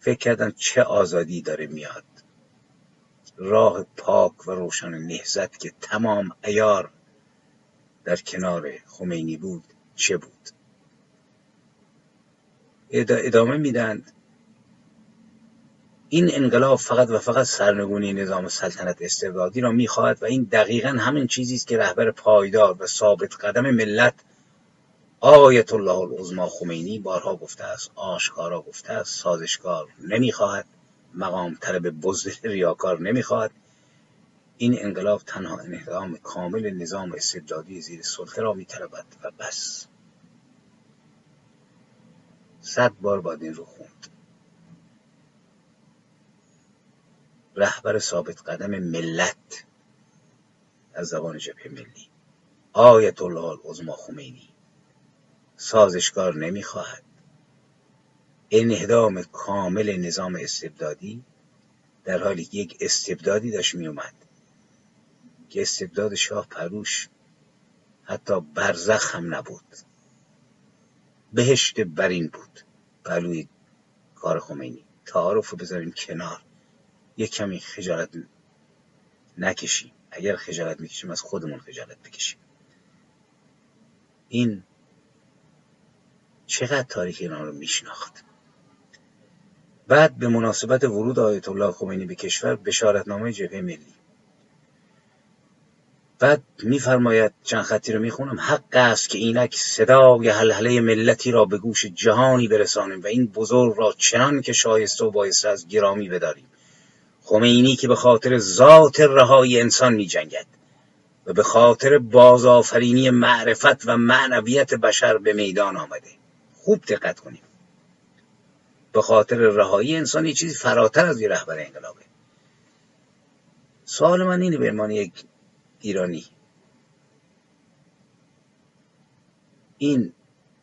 فکر کردم چه آزادی داره میاد؟ راه پاک و روشن نهزت که تمام ایار در کنار خمینی بود چه بود؟ ادامه میدند این انقلاب فقط و فقط سرنگونی نظام سلطنت استبدادی را می‌خواهد و این دقیقا همین چیزی است که رهبر پایدار و ثابت قدم ملت آیت الله العظما خمینی بارها گفته است آشکارا گفته است سازشکار نمی‌خواهد. مقام طلب بزدل ریاکار نمی‌خواهد این انقلاب تنها انهدام کامل نظام استبدادی زیر سلطه را میطلبد و بس. صد بار باید این رو خوند. رهبر ثابت قدم ملت از زبان جبهه ملی. آیت الله العظما خمینی. سازشکار نمی‌خواهد. انهدام کامل نظام استبدادی در حالی که یک استبدادی داشت میومد که استبداد شاه پروش حتی برزخ هم نبود. بهشت برین بود پهلوی کار خمینی. تعارف رو بذاریم کنار. یک کمی خجالت نکشیم. اگر خجالت می‌کشیم از خودمون خجالت بکشیم. این چقدر تاریخ ایران رو میشناخت؟ بعد به مناسبت ورود آیت الله خمینی به کشور بشارتنامه جبهه ملی. بعد میفرماید چند خطی رو می‌خونم. حق است که اینک صدای حلحله ملتی را به گوش جهانی برسانیم و این بزرگ را چنان که شایسته و بایسته از گرامی بداریم. خمینی که به خاطر ذات رهایی انسان می جنگد و به خاطر بازآفرینی معرفت و معنویت بشر به میدان آمده. خوب دقت کنیم. به خاطر رهایی انسان یه چیزی فراتر از یه رهبر انقلابه. سوال من اینه به عنوان یک ایرانی. این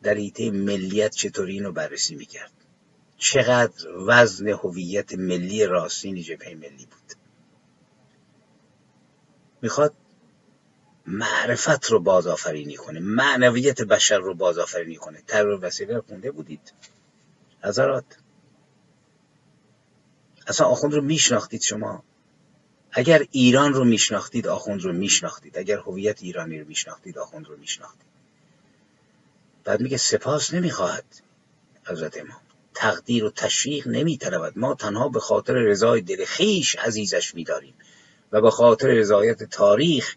در ایته ملیت چطوری اینو بررسی می‌کرد؟ چقدر وزن هویت ملی راستین جبهه ملی بود؟ می‌خواد معرفت رو بازآفرینی کنه معنویت بشر رو بازآفرینی کنه. ترور وسیله خونده بودید. حضرات. اصلا آخوند رو میشناختید شما؟ اگر ایران رو میشناختید آخوند رو میشناختید. اگر هویت ایرانی رو میشناختید آخوند رو میشناختید. بعد میگه سپاس نمی‌خواهد حضرت امام. تقدیر و تشویق نمیطلبد. ما تنها به خاطر رضای دل خیش عزیزش میداریم و به خاطر رضایت تاریخ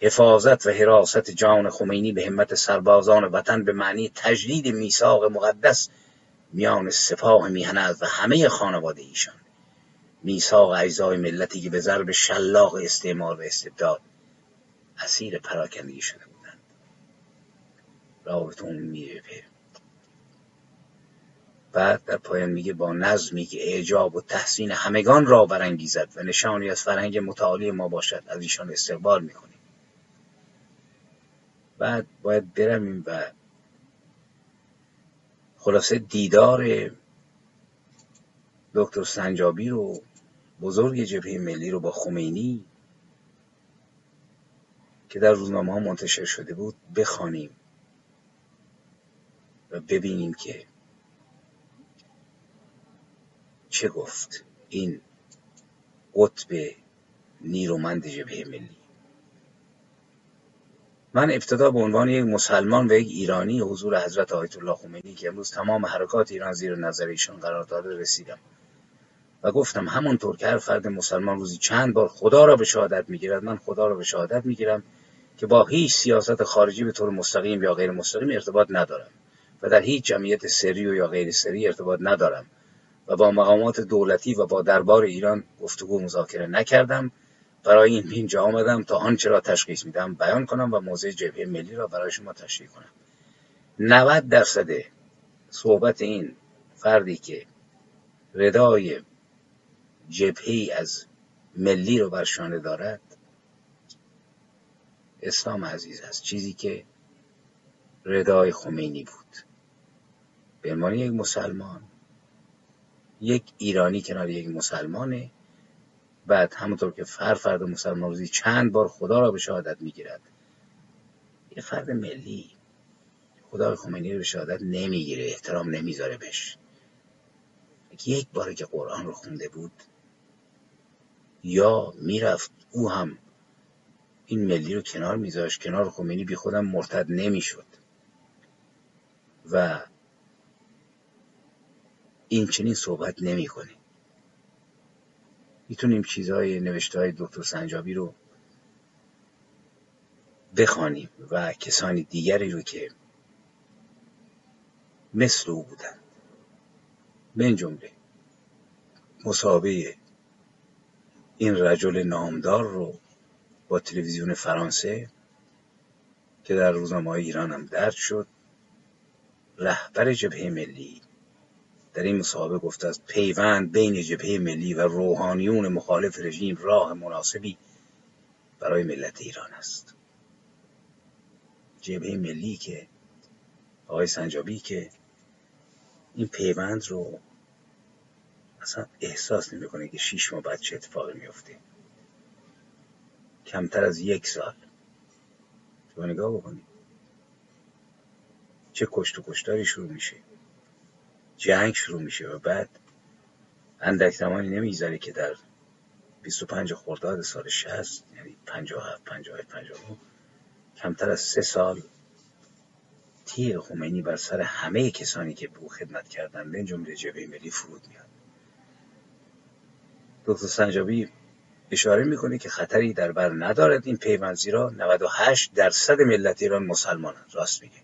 حفاظت و حراست جان خمینی به همت سربازان وطن به معنی تجدید میثاق مقدس میان سپاه میهن و همه خانواده ایشان. میثاق اجزای ملتی که به ضرب شلاق استعمار و استبداد اسیر پراکندگی شده بودند. رابط میره بعد در پایان میگه با نظمی که اعجاب و تحسین همگان را برانگیزد و نشانی از فرهنگ متعالی ما باشد از ایشان استقبال می‌کنیم. بعد باید برویم و خلاصه دیدار دکتر سنجابی رو بزرگ جبهه ملی رو با خمینی که در روزنامه ها منتشر شده بود بخوانیم و ببینیم که چه گفت این قطب نیرومند جبهه ملی. من ابتدا به عنوان یک مسلمان و یک ایرانی حضور حضرت آیت الله خمینی که امروز تمام حرکات ایران زیر نظر ایشان قرار داده رسیدم. و گفتم همونطور که هر فرد مسلمان روزی چند بار خدا را به شهادت می‌گیرد من خدا را به شهادت می‌گیرم که با هیچ سیاست خارجی به طور مستقیم یا غیر مستقیم ارتباط ندارم و در هیچ جمعیت سری و یا غیر سری ارتباط ندارم و با مقامات دولتی و با دربار ایران گفتگو مذاکره نکردم. برای این اینجا آمدم تا آنچه را تشخیص میدم بیان کنم و موضع جبهه ملی را برای شما تشریح کنم. 90 درصد صحبت این فردی که ردای جبهی از ملی رو برشانه دارد اسلام عزیز است. چیزی که ردای خمینی بود. به عنوان یک مسلمان یک ایرانی کنار یک مسلمانه بعد همونطور که هر فرد مسلمان روزی چند بار خدا را به شهادت می‌گیرد. یه فرد ملی خدا خمینی رو به شهادت نمی‌گیره احترام نمی‌ذاره بهش. یک بار که قرآن رو خونده بود یا می‌رفت او هم این ملی رو کنار میذاشت. کنار خمینی بی خودم مرتد نمی‌شد. و این چنین صحبت نمی‌کنه. می‌تونیم چیزهای نوشته های دکتر سنجابی رو بخوانیم و کسانی دیگری رو که مثل او بودند. من جمله مصابه این رجل نامدار رو با تلویزیون فرانسه که در روزنامه ایران هم درد شد رهبر جبهه ملی در این مصاحبه گفته است پیوند بین جبهه ملی و روحانیون مخالف رژیم راه مناسبی برای ملت ایران است. جبهه ملی که آقای سنجابی که این پیوند رو اصلا احساس نمی‌کنه که شیش ماه بعد چه اتفاقی میفته کمتر از یک سال. شما نگاه بکنید. چه کشت و کشتاری شروع میشه. جنگ شروع میشه و بعد اندک زمانی نمیگذره که در 25 خرداد سال 60 یعنی 57 58 59 کمتر از سه سال تیر خمینی بر سر همه کسانی که به او خدمت کردن به جمله جبهه ملی فرود میاد. دکتر سنجابی اشاره می‌کنه که خطری در بر ندارد. این پیوند زیرا 98 درصد ملت ایران مسلمانند راست میگه.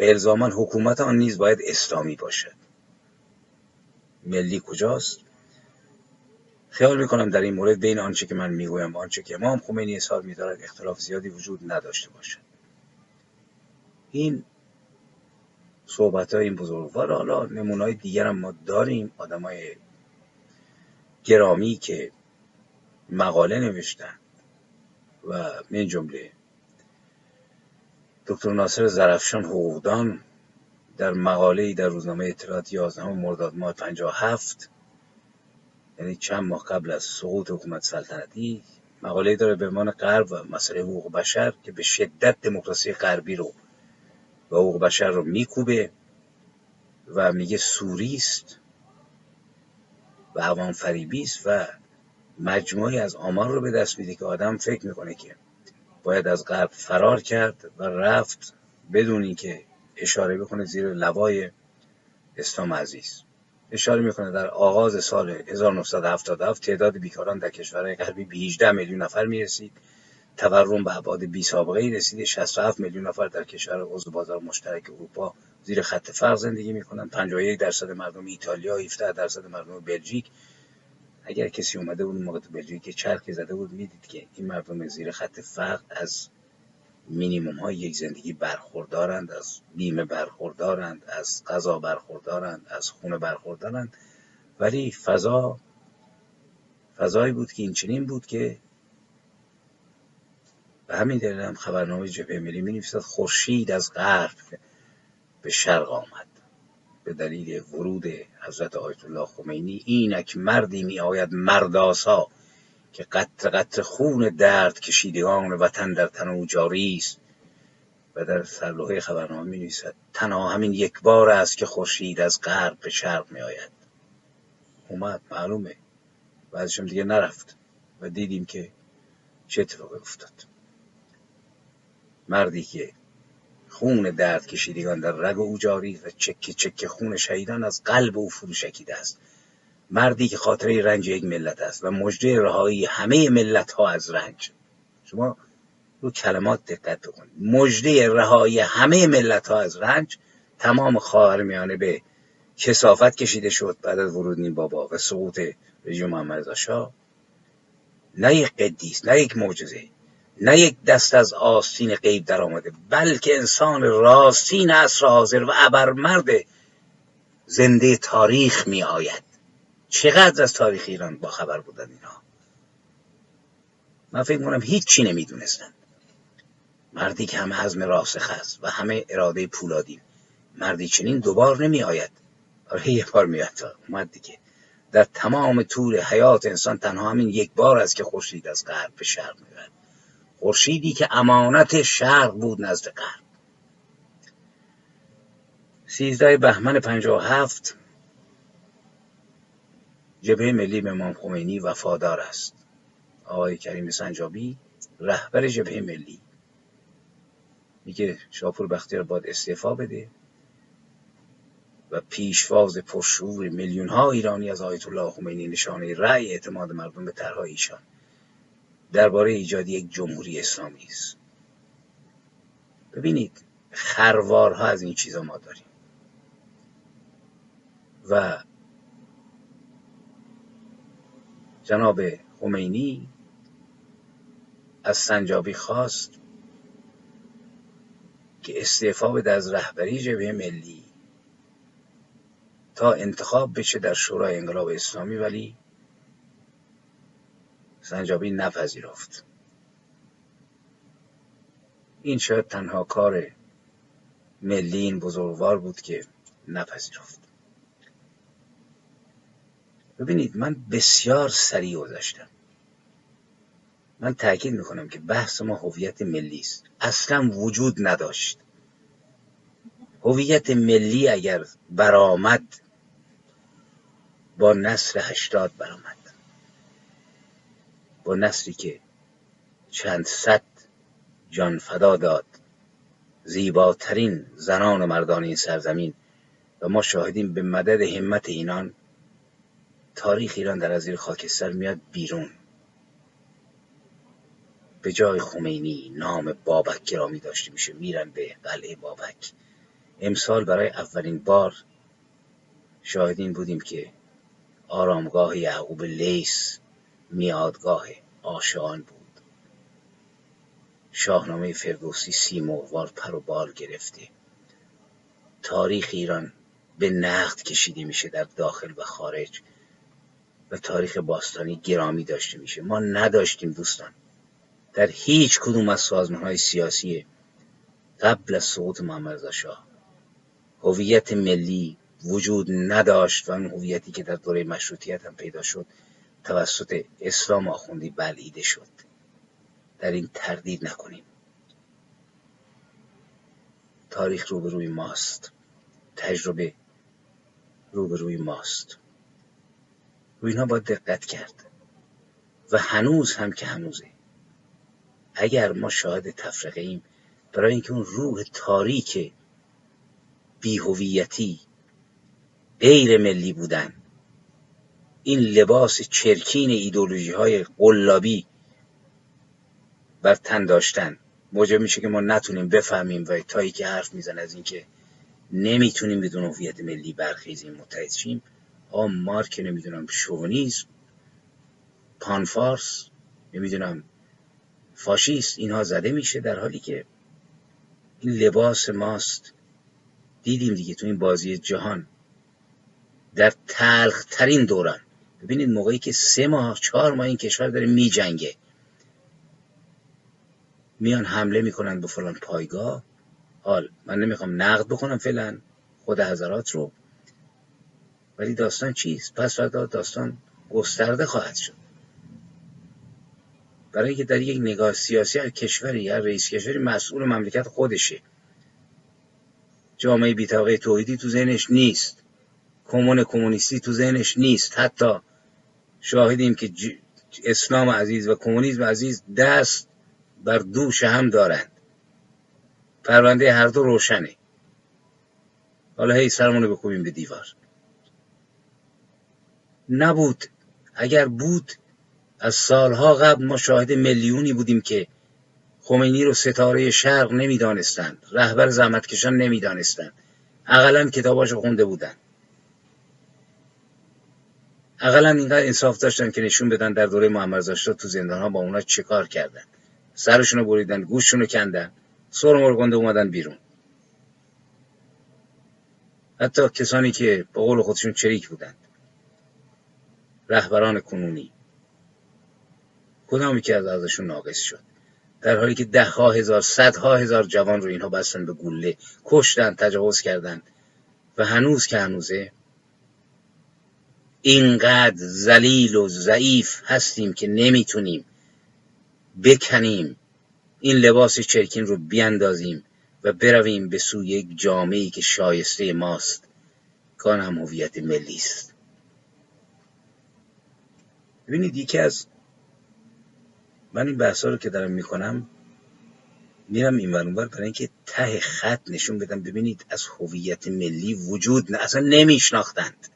و الزاما حکومت آن نیز باید اسلامی باشد. ملی کجاست؟ خیال می‌کنم در این مورد بین آنچه که من می‌گویم و آنچه که امام خمینی اظهار میدارد اختلاف زیادی وجود نداشته باشد. این صحبت های این بزرگوار حالا نمونه های دیگر هم ما داریم. آدم های گرامی که مقاله نوشتن و من جمله دکتر ناصر زرفشان حقوقدان در مقاله در روزنامه اطلاعات 11 مرداد ماه 57 یعنی چند ماه قبل از سقوط حکومت سلطنتی مقاله داره به عنوان غرب و مسئله حقوق بشر که به شدت دموکراسی غربی رو و حقوق بشر رو میکوبه و میگه سوریست و عوام فریبیست و مجموعی از آمار رو به دست میده که آدم فکر می‌کنه که باید از غرب فرار کرد و رفت بدون اینکه اشاره بکنه زیر لوای اسلام عزیز. اشاره می‌کنه در آغاز سال 1977 تعداد بیکاران در کشورهای غربی به 18 میلیون نفر می‌رسید. تورم به ابعاد بی سابقه ای رسیده 67 میلیون نفر در کشور عضو بازار مشترک اروپا زیر خط فقر زندگی می‌کنن 51 درصد مردم ایتالیا 17 درصد مردم بلژیک اگر کسی اومده بود موقع تو بلژیک چرخی زده بود می‌دید که این مردم زیر خط فقر از مینیموم های یک زندگی برخوردارند از بیمه برخوردارند از غذا برخوردارند از خونه برخوردارند. ولی فضا فضایی بود که این چنین بود که به همین دلیل هم خبرنامه جبهه ملی می نویسد خورشید از غرب به شرق آمد. به دلیل ورود حضرت آیت الله خمینی اینک مردی می آید مرداسا که قطر قطر خون درد کشیدگان وطن در تن او جاری است و در سرلوحه خبرنامه می نویسد تنها همین یک بار است که خورشید از غرب به شرق می آید اومد معلومه. بعدشم دیگه نرفت و دیدیم که چه اتفاقی افتاد. مردی که خون درد کشیدگان در رگ او جاری و چکه چکه خون شهیدان از قلب او فرو شکیده است. مردی که خاطره رنج یک ملت است و مژده رهایی همه ملت ها از رنج. شما رو کلمات دقت بکنید مژده رهایی همه ملت ها از رنج تمام میانه به کسافت کشیده شد بعد از ورود نیم بابا و سقوط رژیم محمد شاه. نه یک قدیس نه یک معجزه. نه یک دست از آستین غیب در آمده بلکه انسان راستین عصر حاضر و ابرمرد زنده تاریخ می آید چقدر از تاریخ ایران با خبر بودن اینها من فکر کنم هیچی نمی‌دونستن. مردی که همه حزم راسخ است و همه اراده پولادی. مردی چنین دوبار نمی آید آره یه بار میاد اومد دیگه. در تمام طول حیات انسان تنها همین یک بار است که خورشید از غرب به شرق میرد خورشیدی که امانت شرق بود نزد غرب. سیزده بهمن پنجاه و هفت جبهه ملی به امام خمینی وفادار است. آقای کریم سنجابی رهبر جبهه ملی. میگه شاپور بختیار باید استعفا بده و پیشواز پرشور میلیون ها ایرانی از آیت الله خمینی نشانه رأی اعتماد مردم به طرحهای ایشان. درباره ایجاد یک جمهوری اسلامی است. ببینید خروارها از این چیزا ما داریم. و جناب خمینی از سنجابی خواست که استعفا بده از رهبری جبهه ملی تا انتخاب بشه در شورای انقلاب اسلامی. ولی سنجابی نپذیرفت. این شاید تنها کار ملی این بزرگوار بود که نپذیرفت. ببینید من بسیار سریع گذشتم. من تاکید می‌کنم که بحث ما هویت ملی است. اصلا وجود نداشت. هویت ملی اگر برآمد با نصر هشتاد برآمد. با نصری که چند صد جان فدا داد. زیباترین زنان و مردان این سرزمین و ما شاهدیم به مدد همت اینان. تاریخ ایران در از زیر خاکستر میاد بیرون. به جای خمینی نام بابک گرامی داشته میشه میرن به قلعه بابک. امسال برای اولین بار شاهدین بودیم که آرامگاه یعقوب لیس میادگاه آشان بود. شاهنامه فردوسی سی مهوار پر و بال گرفته. تاریخ ایران به نقد کشیده میشه در داخل و خارج و تاریخ باستانی گرامی داشته میشه. ما نداشتیم دوستان. در هیچ کدوم از سازمان های سیاسی قبل از سقوط محمد شاه هویت ملی وجود نداشت و اون هویتی که در دوره مشروطیت هم پیدا شد توسط اسلام آخوندی بلعیده شد. در این تردید نکنیم. تاریخ روبروی ماست. تجربه روبروی ماست. و اینها باید دقت کرد. و هنوز هم که هنوزه. اگر ما شاهد تفرقه ایم برای اینکه اون روح تاریک بیهویتی غیر ملی بودن این لباس چرکین ایدولوژی های قلابی بر تن داشتن. موجب میشه که ما نتونیم بفهمیم و تایی که حرف میزن از اینکه نمی‌تونیم بدون هویت ملی برخیزیم متحد شیم ها مارک نمی‌دونم شونیزم پانفارس نمی‌دونم فاشیست اینها زده میشه در حالی که این لباس ماست. دیدیم دیگه تو این بازی جهان در تلخ ترین دوران ببینید موقعی که سه ماه چهار ماه این کشور داره میجنگه. میان حمله می‌کنن به فلان پایگاه. حال من نمی‌خوام نقد بکنم فعلا خود حضرات رو. ولی داستان چیست؟ پس فردا داستان گسترده خواهد شد. برای اینکه در یک نگاه سیاسی هر کشوری هر رئیس کشوری مسئول مملکت خودشه. جامعه بیتاقه توحیدی تو ذهنش نیست. کمون کمونیستی تو ذهنش نیست. حتی شاهدیم که اسلام عزیز و کمونیسم عزیز دست بر دوش هم دارند. پرونده هر دو روشنه. حالا هی سرمونو بکوبیم به دیوار. نبود. اگر بود از سالها قبل ما شاهد میلیونی بودیم که خمینی رو ستاره شرق نمی‌دانستند. رهبر زحمتکشان نمی‌دانستند. اقلا کتاباشو خونده بودن اقلا اینقدر انصاف داشتن که نشون بدن در دوره محمد تو زندان ها با اونا چه کار کردن. سرشونو بریدن گوششونو کندن. سر مرگنده اومدن بیرون. حتی کسانی که با قول خودشون چریک بودند رهبران کنونی. کدامی که از ازشون ناقص شد؟ در حالی که ده ها هزار صدها هزار جوان رو اینها بستن به گوله کشتن تجاوز کردند و هنوز که هنوزه اینقدر زلیل و ضعیف هستیم که نمی‌تونیم بکنیم. این لباس چرکین رو بیاندازیم و برویم به سوی یک جامعه که شایسته ماست. کان هم هویت ملی است. ببینید یکی از من این بحثا رو که دارم می‌کنم میرم این ورانور برای اینکه ته خط نشون بدم. ببینید از هویت ملی وجود نه اصلا نمیشناختند.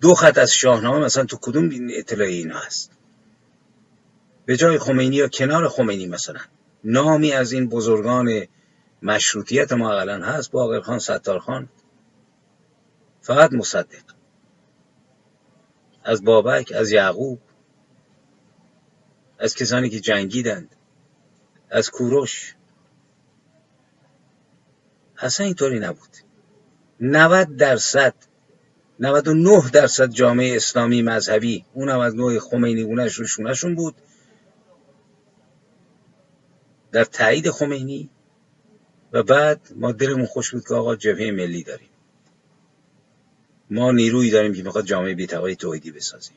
دو خط از شاهنامه مثلا تو کدوم اطلاعی اینا هست؟ به جای خمینی یا کنار خمینی مثلا. نامی از این بزرگان مشروطیت ما اقلا هست باقر خان ستار خان. فقط مصدق. از بابک از یعقوب از کسانی که جنگیدند از کوروش. اصلا اینطوری نبود. 90 درصد 99 درصد جامعه اسلامی مذهبی اونم از نوع خمینی گونهش رو شونشون بود. در تایید خمینی و بعد ما دلمون خوش بود که آقا جبهه ملی داریم. ما نیرویی داریم که می‌خواد جامعه بیتقایی توحیدی بسازیم.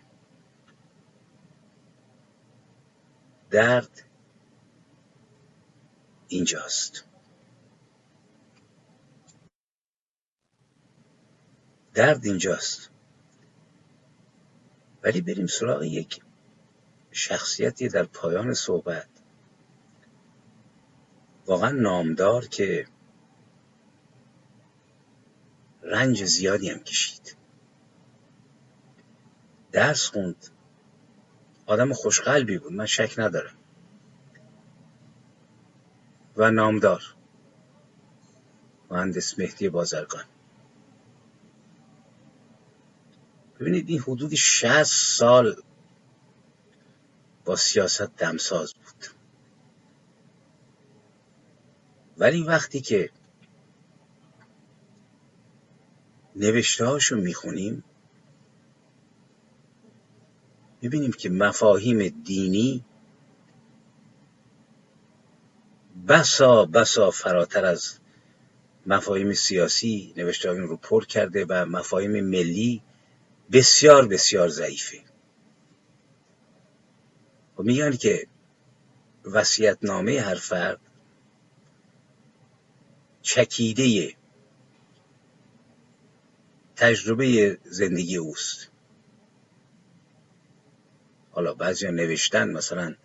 درد اینجاست. درد اینجاست. ولی بریم سراغ یک شخصیتی در پایان صحبت. واقعا نامدار که رنج زیادی هم کشید. درس خوند. آدم خوشقلبی بود. من شک ندارم. و نامدار. مهندس مهدی بازرگان. ببینید این حدود 60 سال با سیاست دمساز بود. ولی وقتی که نوشته هاشو می‌خونیم می‌بینیم که مفاهیم دینی بسا بسا فراتر از مفاهیم سیاسی نوشته رو پر کرده و مفاهیم ملی بسیار بسیار ضعیفه. و میگن که نامه هر فرد چکیده تجربه زندگی اوست. حالا بعضی نوشتن مثلا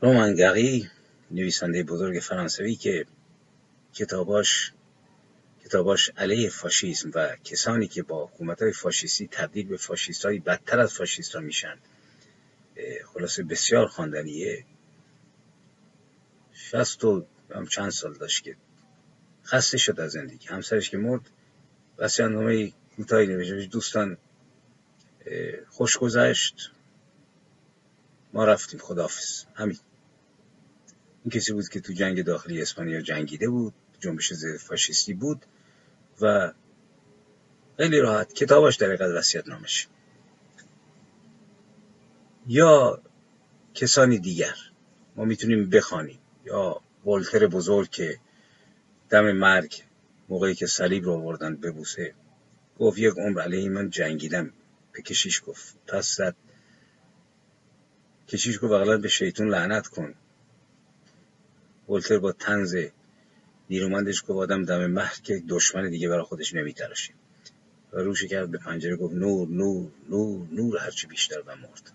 رومانگری نویسنده بزرگ فرانسوی که کتاباش کتاباش علیه فاشیسم و کسانی که با حکومت های فاشیستی تبدیل به فاشیست های بدتر از فاشیست ها میشن خلاصه بسیار خواندنیه. شست و هم چند سال داشت که خسته شد از زندگی. همسرش که مرد وسیعت نامه کوتاهی نوشته دوستان خوش گذشت. ما رفتیم. خدافز همین. این کسی بود که تو جنگ داخلی اسپانیا جنگیده بود جنبش ضد فاشیستی بود. و خیلی راحت کتاباش در قدر وصیت نامش. یا کسانی دیگر ما می‌تونیم بخوانیم. یا ولتر بزرگ که دم مرگ موقعی که صلیب رو آوردن ببوسه گفت یک عمر علیه من جنگیدم. به کشیش گفت. پس زد. کشیش گفت به شیطون لعنت کن. ولتر با تنز نیرومندش گفت آدم دم مرگ که دشمن دیگه برای خودش نمیتراشه و روش کرد به پنجره گفت نور نور نور نور هرچی بیشتر و مرد.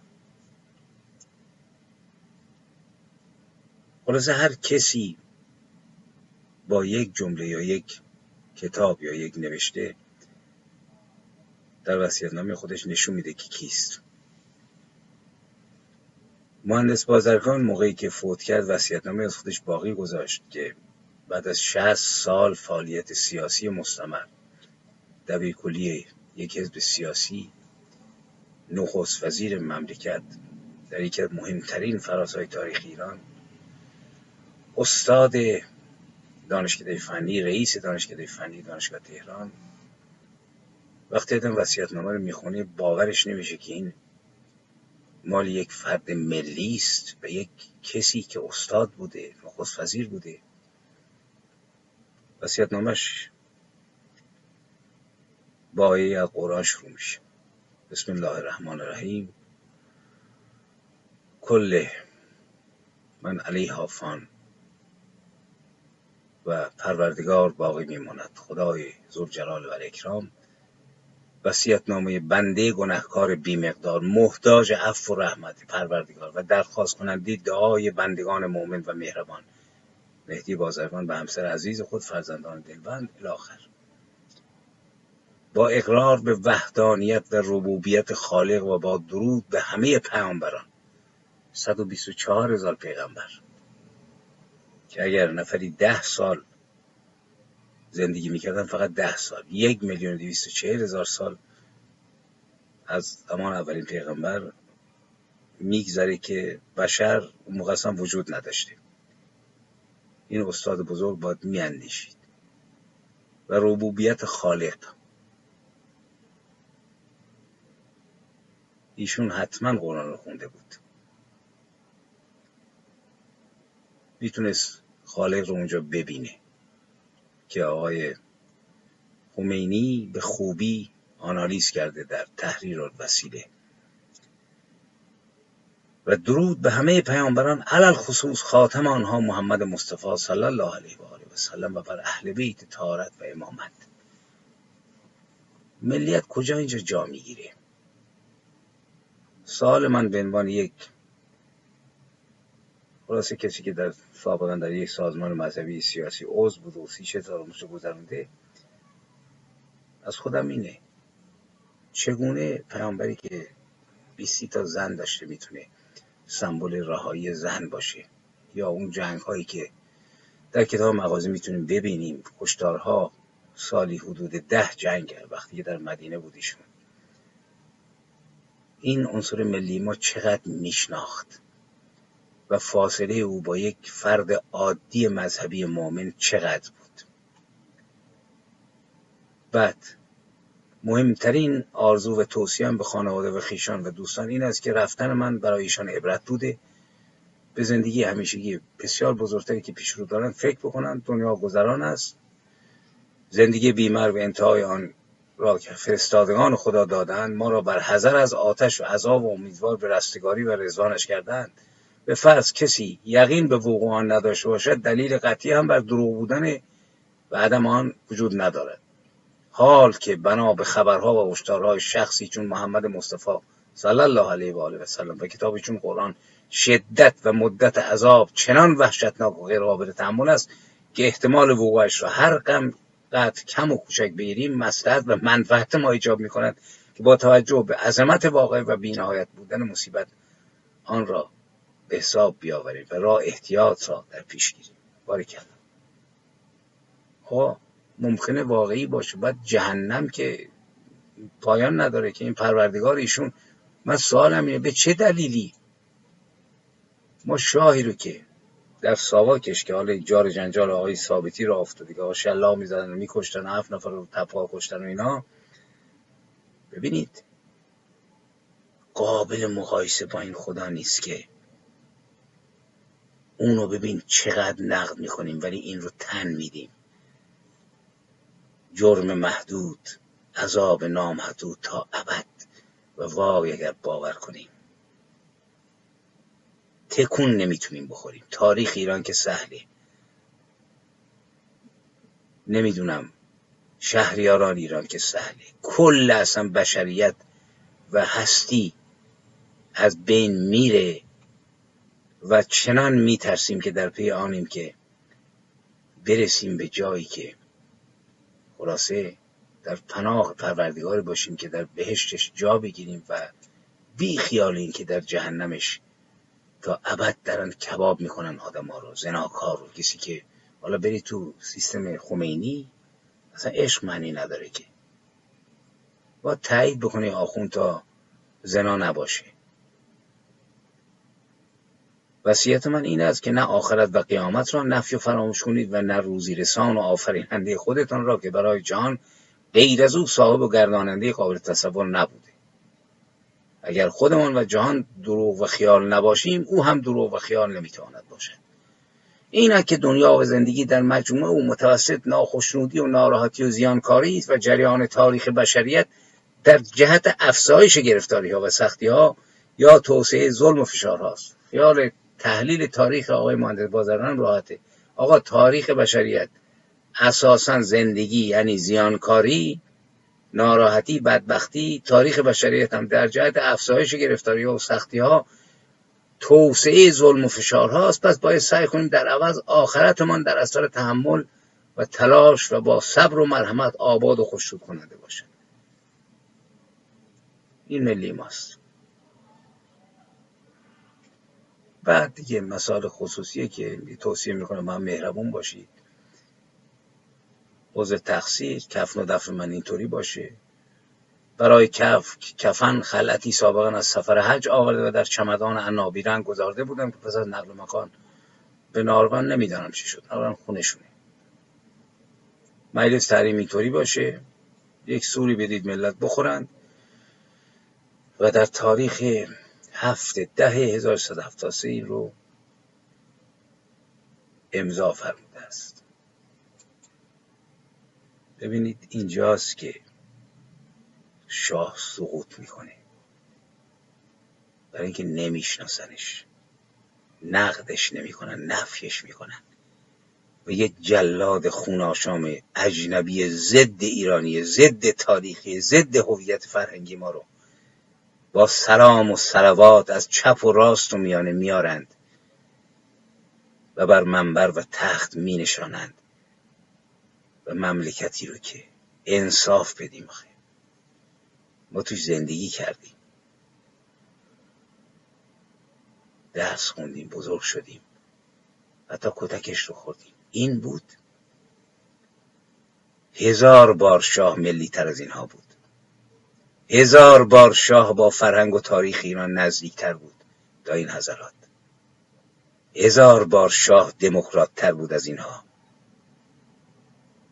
خلاصه هر کسی با یک جمله یا یک کتاب یا یک نوشته در نامی خودش نشون میده که کیست. مهندس بازرگان موقعی که فوت کرد نامی از خودش باقی گذاشت که بعد از 60 سال فعالیت سیاسی مستمر. دبیر کلی یک حزب سیاسی نخست وزیر مملکت در یکی از مهمترین فراسای تاریخ ایران. استاد دانشکده فنی رئیس دانشکده فنی دانشگاه تهران. وقتی آدم نامه رو می‌خونه باورش نمیشه که این مال یک فرد ملی است و یک کسی که استاد بوده نخست وزیر بوده. نامش با آیه از قرآن شروع میشه. بسم الله الرحمن الرحیم. کل من علیها فان. و پروردگار باقی میماند. خدای زلجلال و اکرام وسیعت نامه بنده گنهکار بیمقدار محتاج عفو و رحمت پروردگار. و درخواست کننده دعای بندگان مؤمن و مهربان. مهدی بازرگان به همسر عزیز خود فرزندان دلبند الاخر با اقرار به وحدانیت و ربوبیت خالق و با درود به همه پیامبران. 124 هزار پیغمبر. که اگر نفری ده سال زندگی می‌کردن فقط ده سال. یک میلیون دویست چهل هزار سال از زمان اولین پیغمبر میگذره که بشر اون وجود نداشته. این استاد بزرگ باید میاندیشید. و ربوبیت خالق. ایشون حتما قرآن رو خونده بود. می‌تونست خالق رو اونجا ببینه که آقای خمینی به خوبی آنالیز کرده در تحریر وسیله. و درود به همه پیامبران علل خصوص خاتم آنها محمد مصطفی صلی الله علیه و آله و سلم و بر اهل بیت تارت و امامت. ملیت کجا اینجا جا می‌گیره؟ سال من به عنوان یک خلاصه کسی که در سابقا در یک سازمان مذهبی سیاسی عضو بود و سی سال گذرونده از خودم اینه چگونه پیامبری که بیستی تا زن داشته می‌تونه سمبل رهایی زن باشه. یا اون جنگ هایی که در کتاب مغازه می‌تونیم ببینیم. کشتارها سالی حدود ده جنگ وقتی که در مدینه بودیشون این عنصر ملی ما چقدر میشناخت. و فاصله او با یک فرد عادی مذهبی مؤمن چقدر بود؟ بعد مهمترین آرزو و توصیه به خانواده و خیشان و دوستان این است که رفتن من برای ایشان عبرت بوده. به زندگی همیشگی بسیار بزرگتری که پیش رو دارن فکر بکنن دنیا گذران است. زندگی بیمر و انتهای آن را که فرستادگان خدا دادند ما را بر حذر از آتش و عذاب و امیدوار به رستگاری و رضوانش کردند. به فرض کسی یقین به وقوع آن نداشته باشد دلیل قطعی هم بر دروغ بودن و عدم آن وجود ندارد. حال که بنا به خبرها و هشدارهای شخصی چون محمد مصطفی صلی الله علیه و آله و سلم و کتابی چون قرآن شدت و مدت عذاب چنان وحشتناک و غیر قابل تحمل است که احتمال وقوعش را هر قم قدر کم و کوچک بگیریم مصلحت و منفعت ما ایجاب می کند که با توجه به عظمت واقع و بینهایت بودن مصیبت آن را به حساب بیاوریم و راه احتیاط را در پیش گیریم. باری خب. ممکنه واقعی باشه. بعد جهنم که پایان نداره که این پروردگار ایشون من سوالم اینه به چه دلیلی ما شاهی رو که در ساواکش که حالا جار جنجال آقای ثابتی رو افتاده که آقا شلاق می‌زدن و میکشتن هفت نفر رو تپا کشتن و اینا. ببینید قابل مقایسه با این خدا نیست که اونو ببین چقدر نقد می‌کنیم ولی این رو تن میدیم. جرم محدود عذاب نامحدود تا ابد. و وای اگر باور کنیم. تکون نمی‌تونیم بخوریم. تاریخ ایران که سهله. نمی‌دونم شهریاران ایران که سهله. کل اصلا بشریت و هستی از بین میره و چنان میترسیم که در پی آنیم که برسیم به جایی که خلاصه در پناه پروردگار باشیم که در بهشتش جا بگیریم و بی خیال این که در جهنمش تا ابد درن کباب می‌کنن آدم ها رو زناکار رو کسی که حالا بری تو سیستم خمینی اصلا عشق معنی نداره که. با تایید بکنی آخون تا زنا نباشه. وصیت من این است که نه آخرت و قیامت را نفی و فراموش کنید و نه روزی رسان و آفریننده خودتان را که برای جان غیر از او صاحب و گرداننده قابل تصور نبوده. اگر خودمان و جهان دروغ و خیال نباشیم او هم دروغ و خیال نمی‌تواند باشد. این که دنیا و زندگی در مجموعه و متوسط ناخشنودی و ناراحتی و زیانکاری است و جریان تاریخ بشریت در جهت افزایش گرفتاری ها و سختی ها یا توسعه ظلم و فشارهاست. خیال تحلیل تاریخ آقای مهندس بازرگان راحته. آقا تاریخ بشریت اساسا زندگی یعنی زیانکاری ناراحتی بدبختی تاریخ بشریت هم در جهت افزایش گرفتاری و سختی ها توسعه ظلم و فشارهاست. پس باید سعی کنیم در عوض آخرتمان در اثر تحمل و تلاش و با صبر و مرحمت آباد و خوششود کننده باشد. این ملی ماست. بعد دیگه مسائل خصوصیه که توصیه می‌کنم من مهربون باشید. حوز تقصیر کفن و دفن من اینطوری باشه. برای کف کفن خلعتی سابقا از سفر حج آورده و در چمدان عنابی رنگ گذارده بودم که پس از نقل مکان به نارون نمی‌دانم چی شد. نارون خونشونه مجلس تحریم اینطوری باشه. یک سوری بدید ملت بخورند و در تاریخ هفت ده 1173 رو امضا فرموده است. ببینید اینجاست که شاه سقوط می‌کنه. برای اینکه نمیشناسنش نقدش نمی‌کنن نفیش می‌کنن. و یک جلاد خوناشام اجنبی ضد ایرانی ضد تاریخی ضد هویت فرهنگی ما رو با سلام و سلوات از چپ و راست و میانه میارند و بر منبر و تخت می نشانند و مملکتی رو که انصاف بدیم خیلی. ما توش زندگی کردیم. درس خوندیم بزرگ شدیم. حتی کتکش رو خوردیم. این بود هزار بار شاه ملی تر از اینها بود. هزار بار شاه با فرهنگ و تاریخ ایران نزدیکتر بود تا این حضرات. هزار بار شاه دموکرات تر بود از اینها.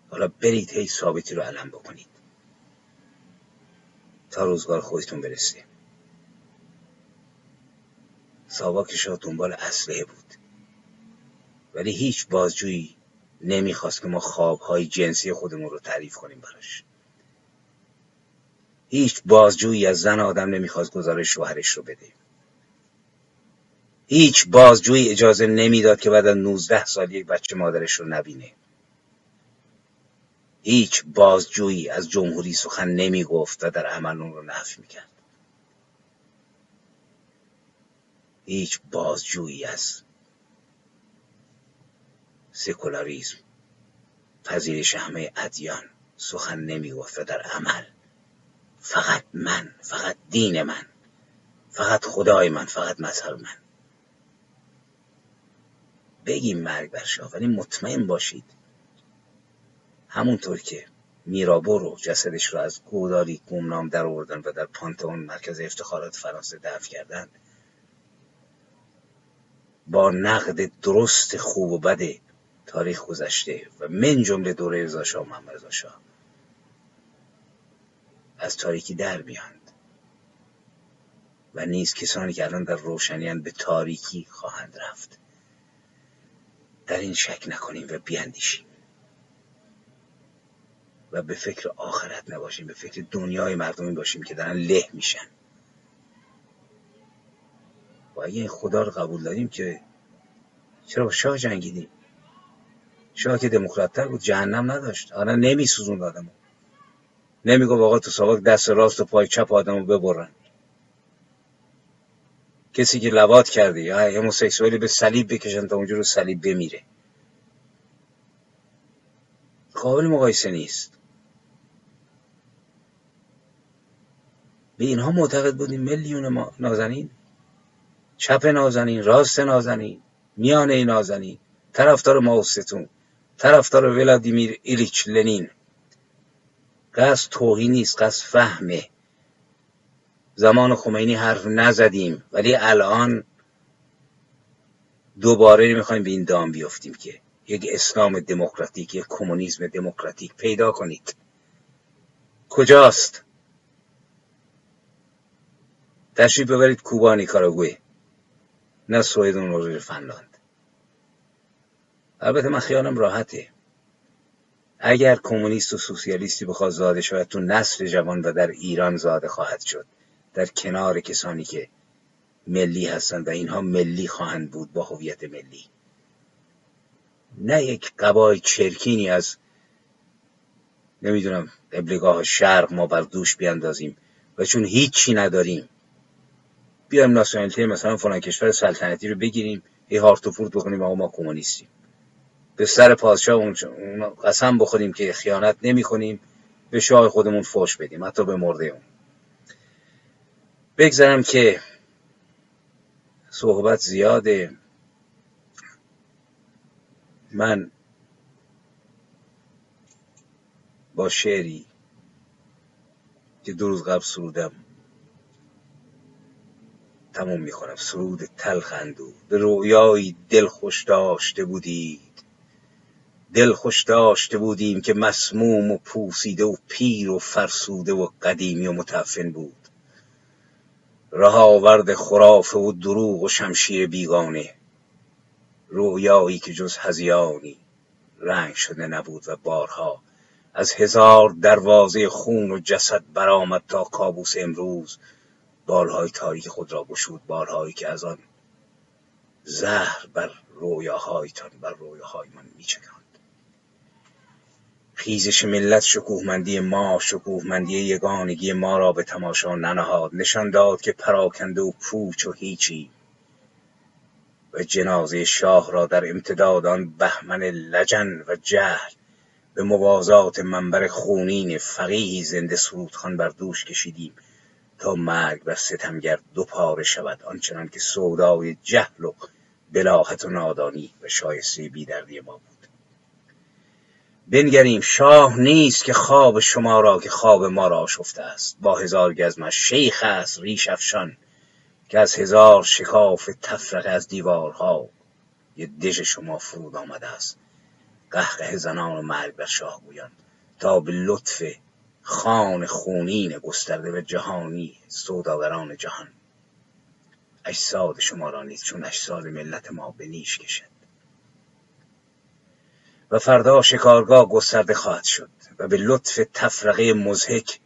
حالا برید هی ثابتی رو علم بکنید. تا روزگار خودتون برسه. ساواک شاه دنبال اسلحه بود. ولی هیچ بازجویی نمی‌خواست که ما خوابهای جنسی خودمون رو تعریف کنیم براش. هیچ بازجویی از زن آدم نمی‌خواست گزارش شوهرش رو بده. هیچ بازجویی اجازه نمی‌داد که بعد از 19 سال یک بچه مادرش رو نبینه. هیچ بازجویی از جمهوری سخن نمی گفت و در عمل اون رو نفی می‌کرد. هیچ بازجویی از سکولاریزم پذیرش همه ادیان سخن نمی گفت و در عمل فقط من فقط دین من فقط خدای من فقط مذهب من. بگیم مرگ بر شاه ولی مطمئن باشید. همونطور که میرابو رو جسدش رو از گوداری گمنام در آوردن و در پانتون مرکز افتخارات فرانسه دفن کردن با نقد درست خوب و بد تاریخ گذشته و من جمله دوره رضا شاه محمد رضا شاه از تاریکی در میاند و نیز کسانی که الان در روشنیان به تاریکی خواهند رفت. در این شک نکنیم و بیاندیشیم. و به فکر آخرت نباشیم به فکر دنیای مردمی باشیم که دارن له میشن. و اگه خدا رو قبول داریم که چرا با شاه جنگیدیم؟ شاه که دموکراتتر بود جهنم نداشت. آره نمی سوزون آدمو. نمی گفت آقا تو ساواک دست راست و پای چپ آدمو ببرن. کسی که لوات کرده یا هموسکسوالی به صلیب بکشن تا اونجا رو صلیب بمیره. قابل مقایسه نیست. به اینها معتقد بودیم میلیون نازنین. چپ نازنین راست نازنین میانه نازنین طرفدار ماوستون طرفدار ولادیمیر ایلیچ لنین. قصد توهی نیست قصد فهمه. زمان خمینی حرف نزدیم ولی الان دوباره می‌خوایم به این دام بیفتیم که یک اسلام دموکراتیک یک کمونیسم دموکراتیک پیدا کنید. کجاست؟ تشریف ببرید کوبا نیکاراگوه. نه سوئد و نروژ فنلاند. البته من خیالم راحته. اگر کمونیست و سوسیالیستی بخواد زاده شود تو نسل جوان و در ایران زاده خواهد شد. در کنار کسانی که ملی هستند و اینها ملی خواهند بود با هویت ملی. نه یک قبای چرکینی از نمی‌دونم ابلگاه شرق ما بر دوش بیاندازیم و چون هیچی نداریم بیایم ناسیونالیته مثلا فلان کشور سلطنتی رو بگیریم یه هارت و فورت بکنیم آقا ما کمونیستیم. به سر پادشاه اون قسم بخوریم که خیانت نمی کنیم به شاه خودمون فوش بدیم حتی به مرده اون. بگذارم که صحبت زیاده. من با شعری که دو روز قبل سرودم تموم می‌کنم سرود تلخندو به رویایی دل خوش داشته بودید دل خوش داشته بودیم که مسموم و پوسیده و پیر و فرسوده و قدیمی و متفن بود. راه آورد خرافه و دروغ و شمشیر بیگانه. رویایی که جز هزیانی رنگ شده نبود و بارها از هزار دروازه خون و جسد برآمد تا کابوس امروز بالهای تاریک خود را گشود بارهایی که از آن زهر بر رویاهایتان بر رویاهایمان میچکاند خیزش ملت شکوهمندی ما شکوهمندی یگانگی ما را به تماشا ننهاد. نشان داد که پراکنده و پوچ و هیچی. و جنازه شاه را در امتداد آن بهمن لجن و جهل به موازات منبر خونین فقیهی زنده سرودخوان بر دوش کشیدیم تا مرگ بر ستمگر دو پاره شود. آنچنان که سودای جهل و بلاحت و نادانی و شایسته بیدردی ما بود. بنگریم شاه نیست که خواب شما را که خواب ما را شفته است. با هزار گزمش شیخ است ریش افشان که از هزار شکاف تفرقه از دیوارها یه دژ شما فرود آمده است. قهقه زنان و مرگ بر شاه گویان. تا به لطف خان خونین گسترده به جهانی سوداگران جهان. اجساد شما را نیز چون اجساد ملت ما به نیش کشد. و فردا شکارگاه گسترده خواهد شد و به لطف تفرقه مزهک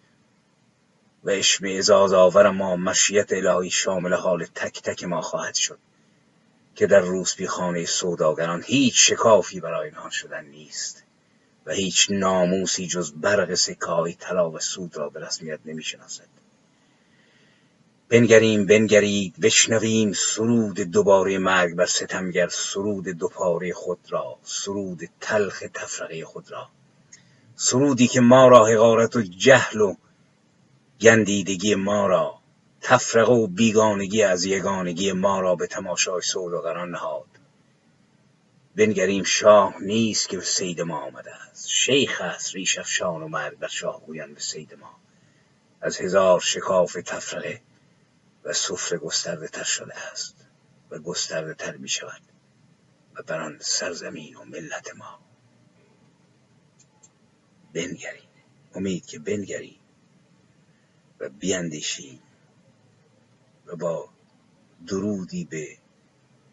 و اشمعزاز آور ما مشیت الهی شامل حال تک تک ما خواهد شد که در روسبی خانه سوداگران هیچ شکافی برای آن شدن نیست و هیچ ناموسی جز برق سکه های طلا و سود را به رسمیت نمی‌شناسد. بنگریم بنگرید بشنویم سرود دوباره مرگ بر ستمگر سرود دوپاره خود را سرود تلخ تفرقه خود را. سرودی که ما را حقارت و جهل و گندیدگی ما را تفرقه و بیگانگی از یگانگی ما را به تماشای سوداگران نهاد. بنگریم شاه نیست که به سید ما آمده است. شیخ است ریش افشان و مرگ بر شاه گویان به سید ما. از هزار شکاف تفرقه و سفره گسترده تر شده است و گسترده تر می شود و بر آن سرزمین و ملت ما. بنگریم امید که بنگریم و بیندیشیم و با درودی به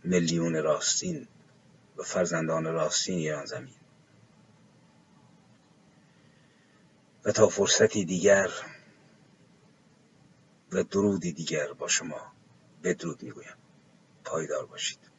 میلیون راستین و فرزندان راستین ایران زمین. و تا فرصتی دیگر و درودی دیگر با شما. بدرود می‌گویم. پایدار باشید.